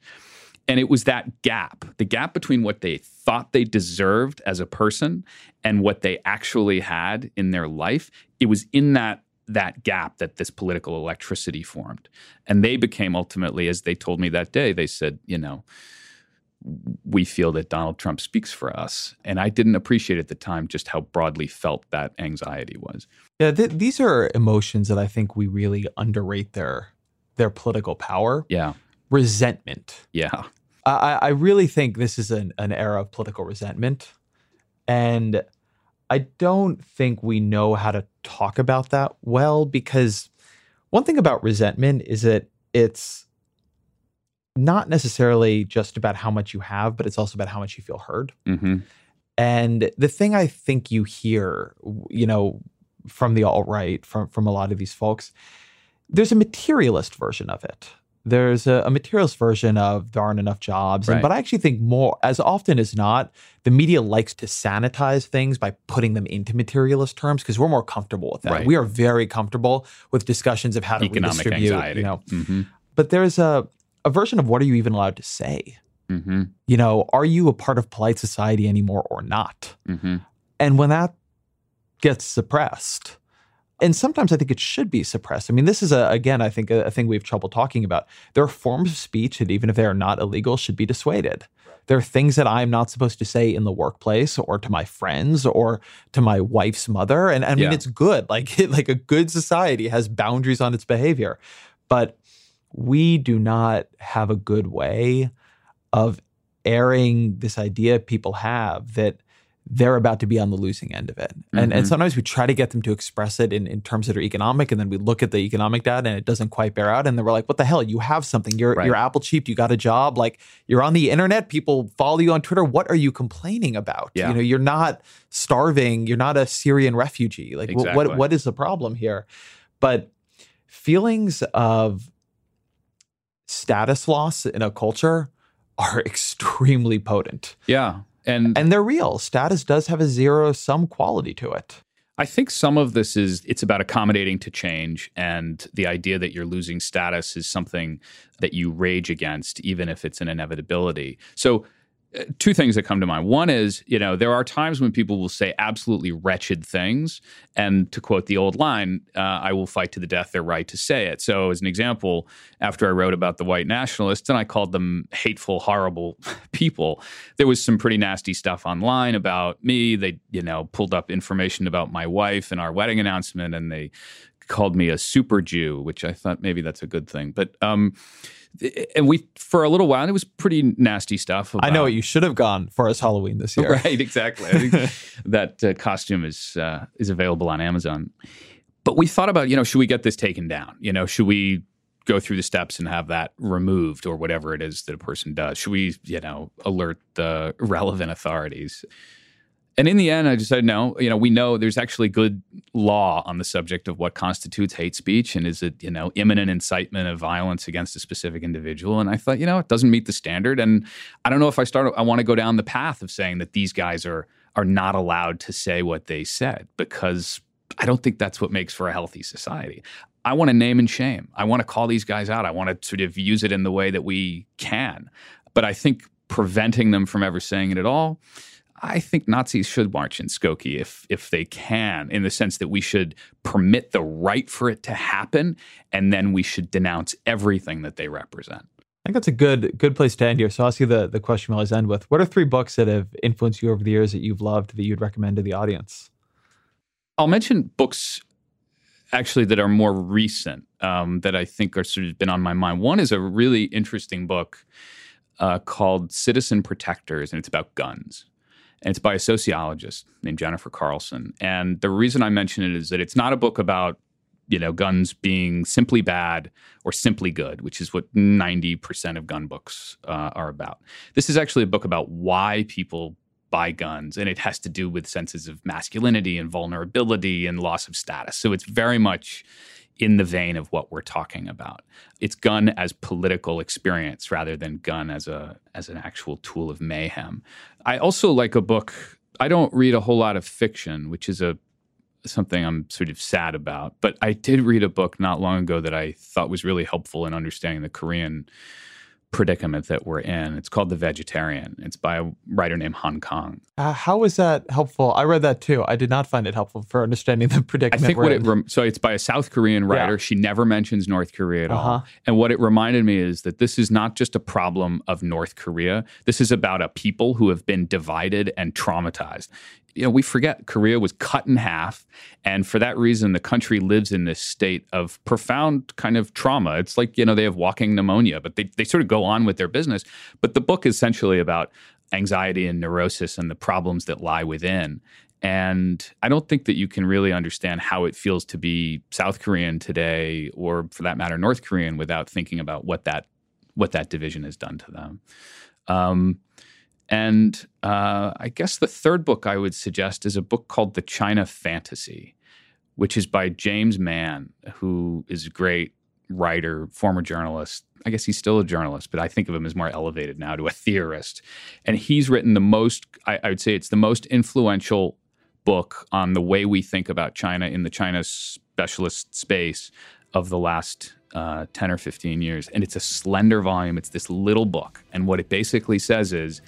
And it was that gap, the gap between what they thought they deserved as a person and what they actually had in their life. It was in that that gap that this political electricity formed. And they became ultimately, as they told me that day, they said, you know, we feel that Donald Trump speaks for us. And I didn't appreciate at the time just how broadly felt that anxiety was. Yeah, th- these are emotions that I think we really underrate their their political power. Yeah. Resentment. Yeah. I, I really think this is an, an era of political resentment. And I don't think we know how to talk about that well because one thing about resentment is that it's not necessarily just about how much you have, but it's also about how much you feel heard. Mm-hmm. And the thing I think you hear, you know, from the alt right, from from a lot of these folks, there's a materialist version of it there's a, a materialist version of there aren't enough jobs. And, but I actually think more, as often as not, the media likes to sanitize things by putting them into materialist terms because we're more comfortable with that. Right. We are very comfortable with discussions of how to Economic redistribute. anxiety. You know, Mm-hmm. but there's a a version of what are you even allowed to say? Mm-hmm. You know, are you a part of polite society anymore or not? Mm-hmm. And when that gets suppressed, and sometimes I think it should be suppressed. I mean, this is a again, I think a, a thing we have trouble talking about. There are forms of speech that even if they are not illegal, should be dissuaded. There are things that I'm not supposed to say in the workplace or to my friends or to my wife's mother. And I mean, Yeah. it's good. Like like a good society has boundaries on its behavior. But we do not have a good way of airing this idea people have that they're about to be on the losing end of it. And, and Mhm. sometimes we try to get them to express it in, in terms that are economic, and then we look at the economic data and it doesn't quite bear out. And then we're like, what the hell? You have something. You're, Right. you're Apple cheap. You got a job. Like you're on the internet. People follow you on Twitter. What are you complaining about? Yeah. You know, you're not starving. You're not a Syrian refugee. Like wh- what, Exactly. what is the problem here? But feelings of status loss in a culture are extremely potent Yeah. And and they're real. Status does have a zero sum quality to it. I think some of this is it's about accommodating to change and the idea that you're losing status is something that you rage against even if it's an inevitability. So two things that come to mind. One is, you know, there are times when people will say absolutely wretched things and to quote the old line, uh, I will fight to the death their right to say it. So as an example, after I wrote about the white nationalists and I called them hateful, horrible people, there was some pretty nasty stuff online about me. They, you know, pulled up information about my wife and our wedding announcement, and they called me a super Jew, which I thought maybe that's a good thing. But um, and we for a little while it was pretty nasty stuff. I know what you should have gone for as Halloween this year. Right, exactly. I think that uh, costume is uh, is available on Amazon. But we thought about, you know, should we get this taken down? You know, should we go through the steps and have that removed or whatever it is that a person does? Should we, you know, alert the relevant authorities? And in the end, I decided no. You know, we know there's actually good law on the subject of what constitutes hate speech and is it, you know, imminent incitement of violence against a specific individual. And I thought, you know, it doesn't meet the standard. And I don't know if I start. I want to go down the path of saying that these guys are are not allowed to say what they said because I don't think that's what makes for a healthy society. I want to name and shame. I want to call these guys out. I want to sort of use it in the way that we can. But I think preventing them from ever saying it at all. I think Nazis should march in Skokie if if they can, in the sense that we should permit the right for it to happen, and then we should denounce everything that they represent. I think that's a good good place to end here. So I'll ask you the, the question we always end with. What are three books that have influenced you over the years that you've loved that you'd recommend to the audience? I'll mention books actually that are more recent um, that I think are sort of been on my mind. One is a really interesting book uh, called Citizen Protectors, and it's about guns. And it's by a sociologist named Jennifer Carlson. And the reason I mention it is that it's not a book about you know guns being simply bad or simply good, which is what 90% of gun books uh, are about. This is actually a book about why people buy guns, and it has to do with senses of masculinity and vulnerability and loss of status. So it's very much in the vein of what we're talking about. It's gun as political experience rather than gun as a as an actual tool of mayhem. I also like a book. I don't read a whole lot of fiction, which is a something I'm sort of sad about. But I did read a book not long ago that I thought was really helpful in understanding the Korean predicament that we're in. It's called The Vegetarian. It's by a writer named Han Kang. Uh, how is that helpful? I read that too. I did not find it helpful for understanding the predicament. I think what in. it rem- so it's by a South Korean writer. Yeah. She never mentions North Korea at uh-huh. all. And what it reminded me is that this is not just a problem of North Korea. This is about a people who have been divided and traumatized you know, we forget Korea was cut in half. And for that reason, the country lives in this state of profound kind of trauma. It's like, you know, they have walking pneumonia, but they, they sort of go on with their business. But the book is essentially about anxiety and neurosis and the problems that lie within. And I don't think that you can really understand how it feels to be South Korean today, or for that matter, North Korean, without thinking about what that what that division has done to them. Um, and uh, I guess the third book I would suggest is a book called The China Fantasy, which is by James Mann, who is a great writer, former journalist. I guess he's still a journalist, but I think of him as more elevated now to a theorist. And he's written the most, I, I would say it's the most influential book on the way we think about China in the China specialist space of the last uh, 10 or 15 years. And it's a slender volume, it's this little book. And what it basically says is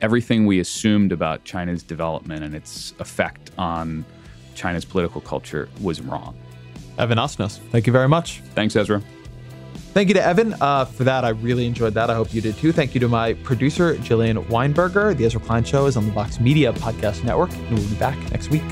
everything we assumed about China's development and its effect on China's political culture was wrong. Evan Osnos, thank you very much. Thanks, Ezra. Thank you to Evan uh, for that. I really enjoyed that. I hope you did too. Thank you to my producer, Jillian Weinberger. The Ezra Klein Show is on the Vox Media Podcast Network, and we'll be back next week.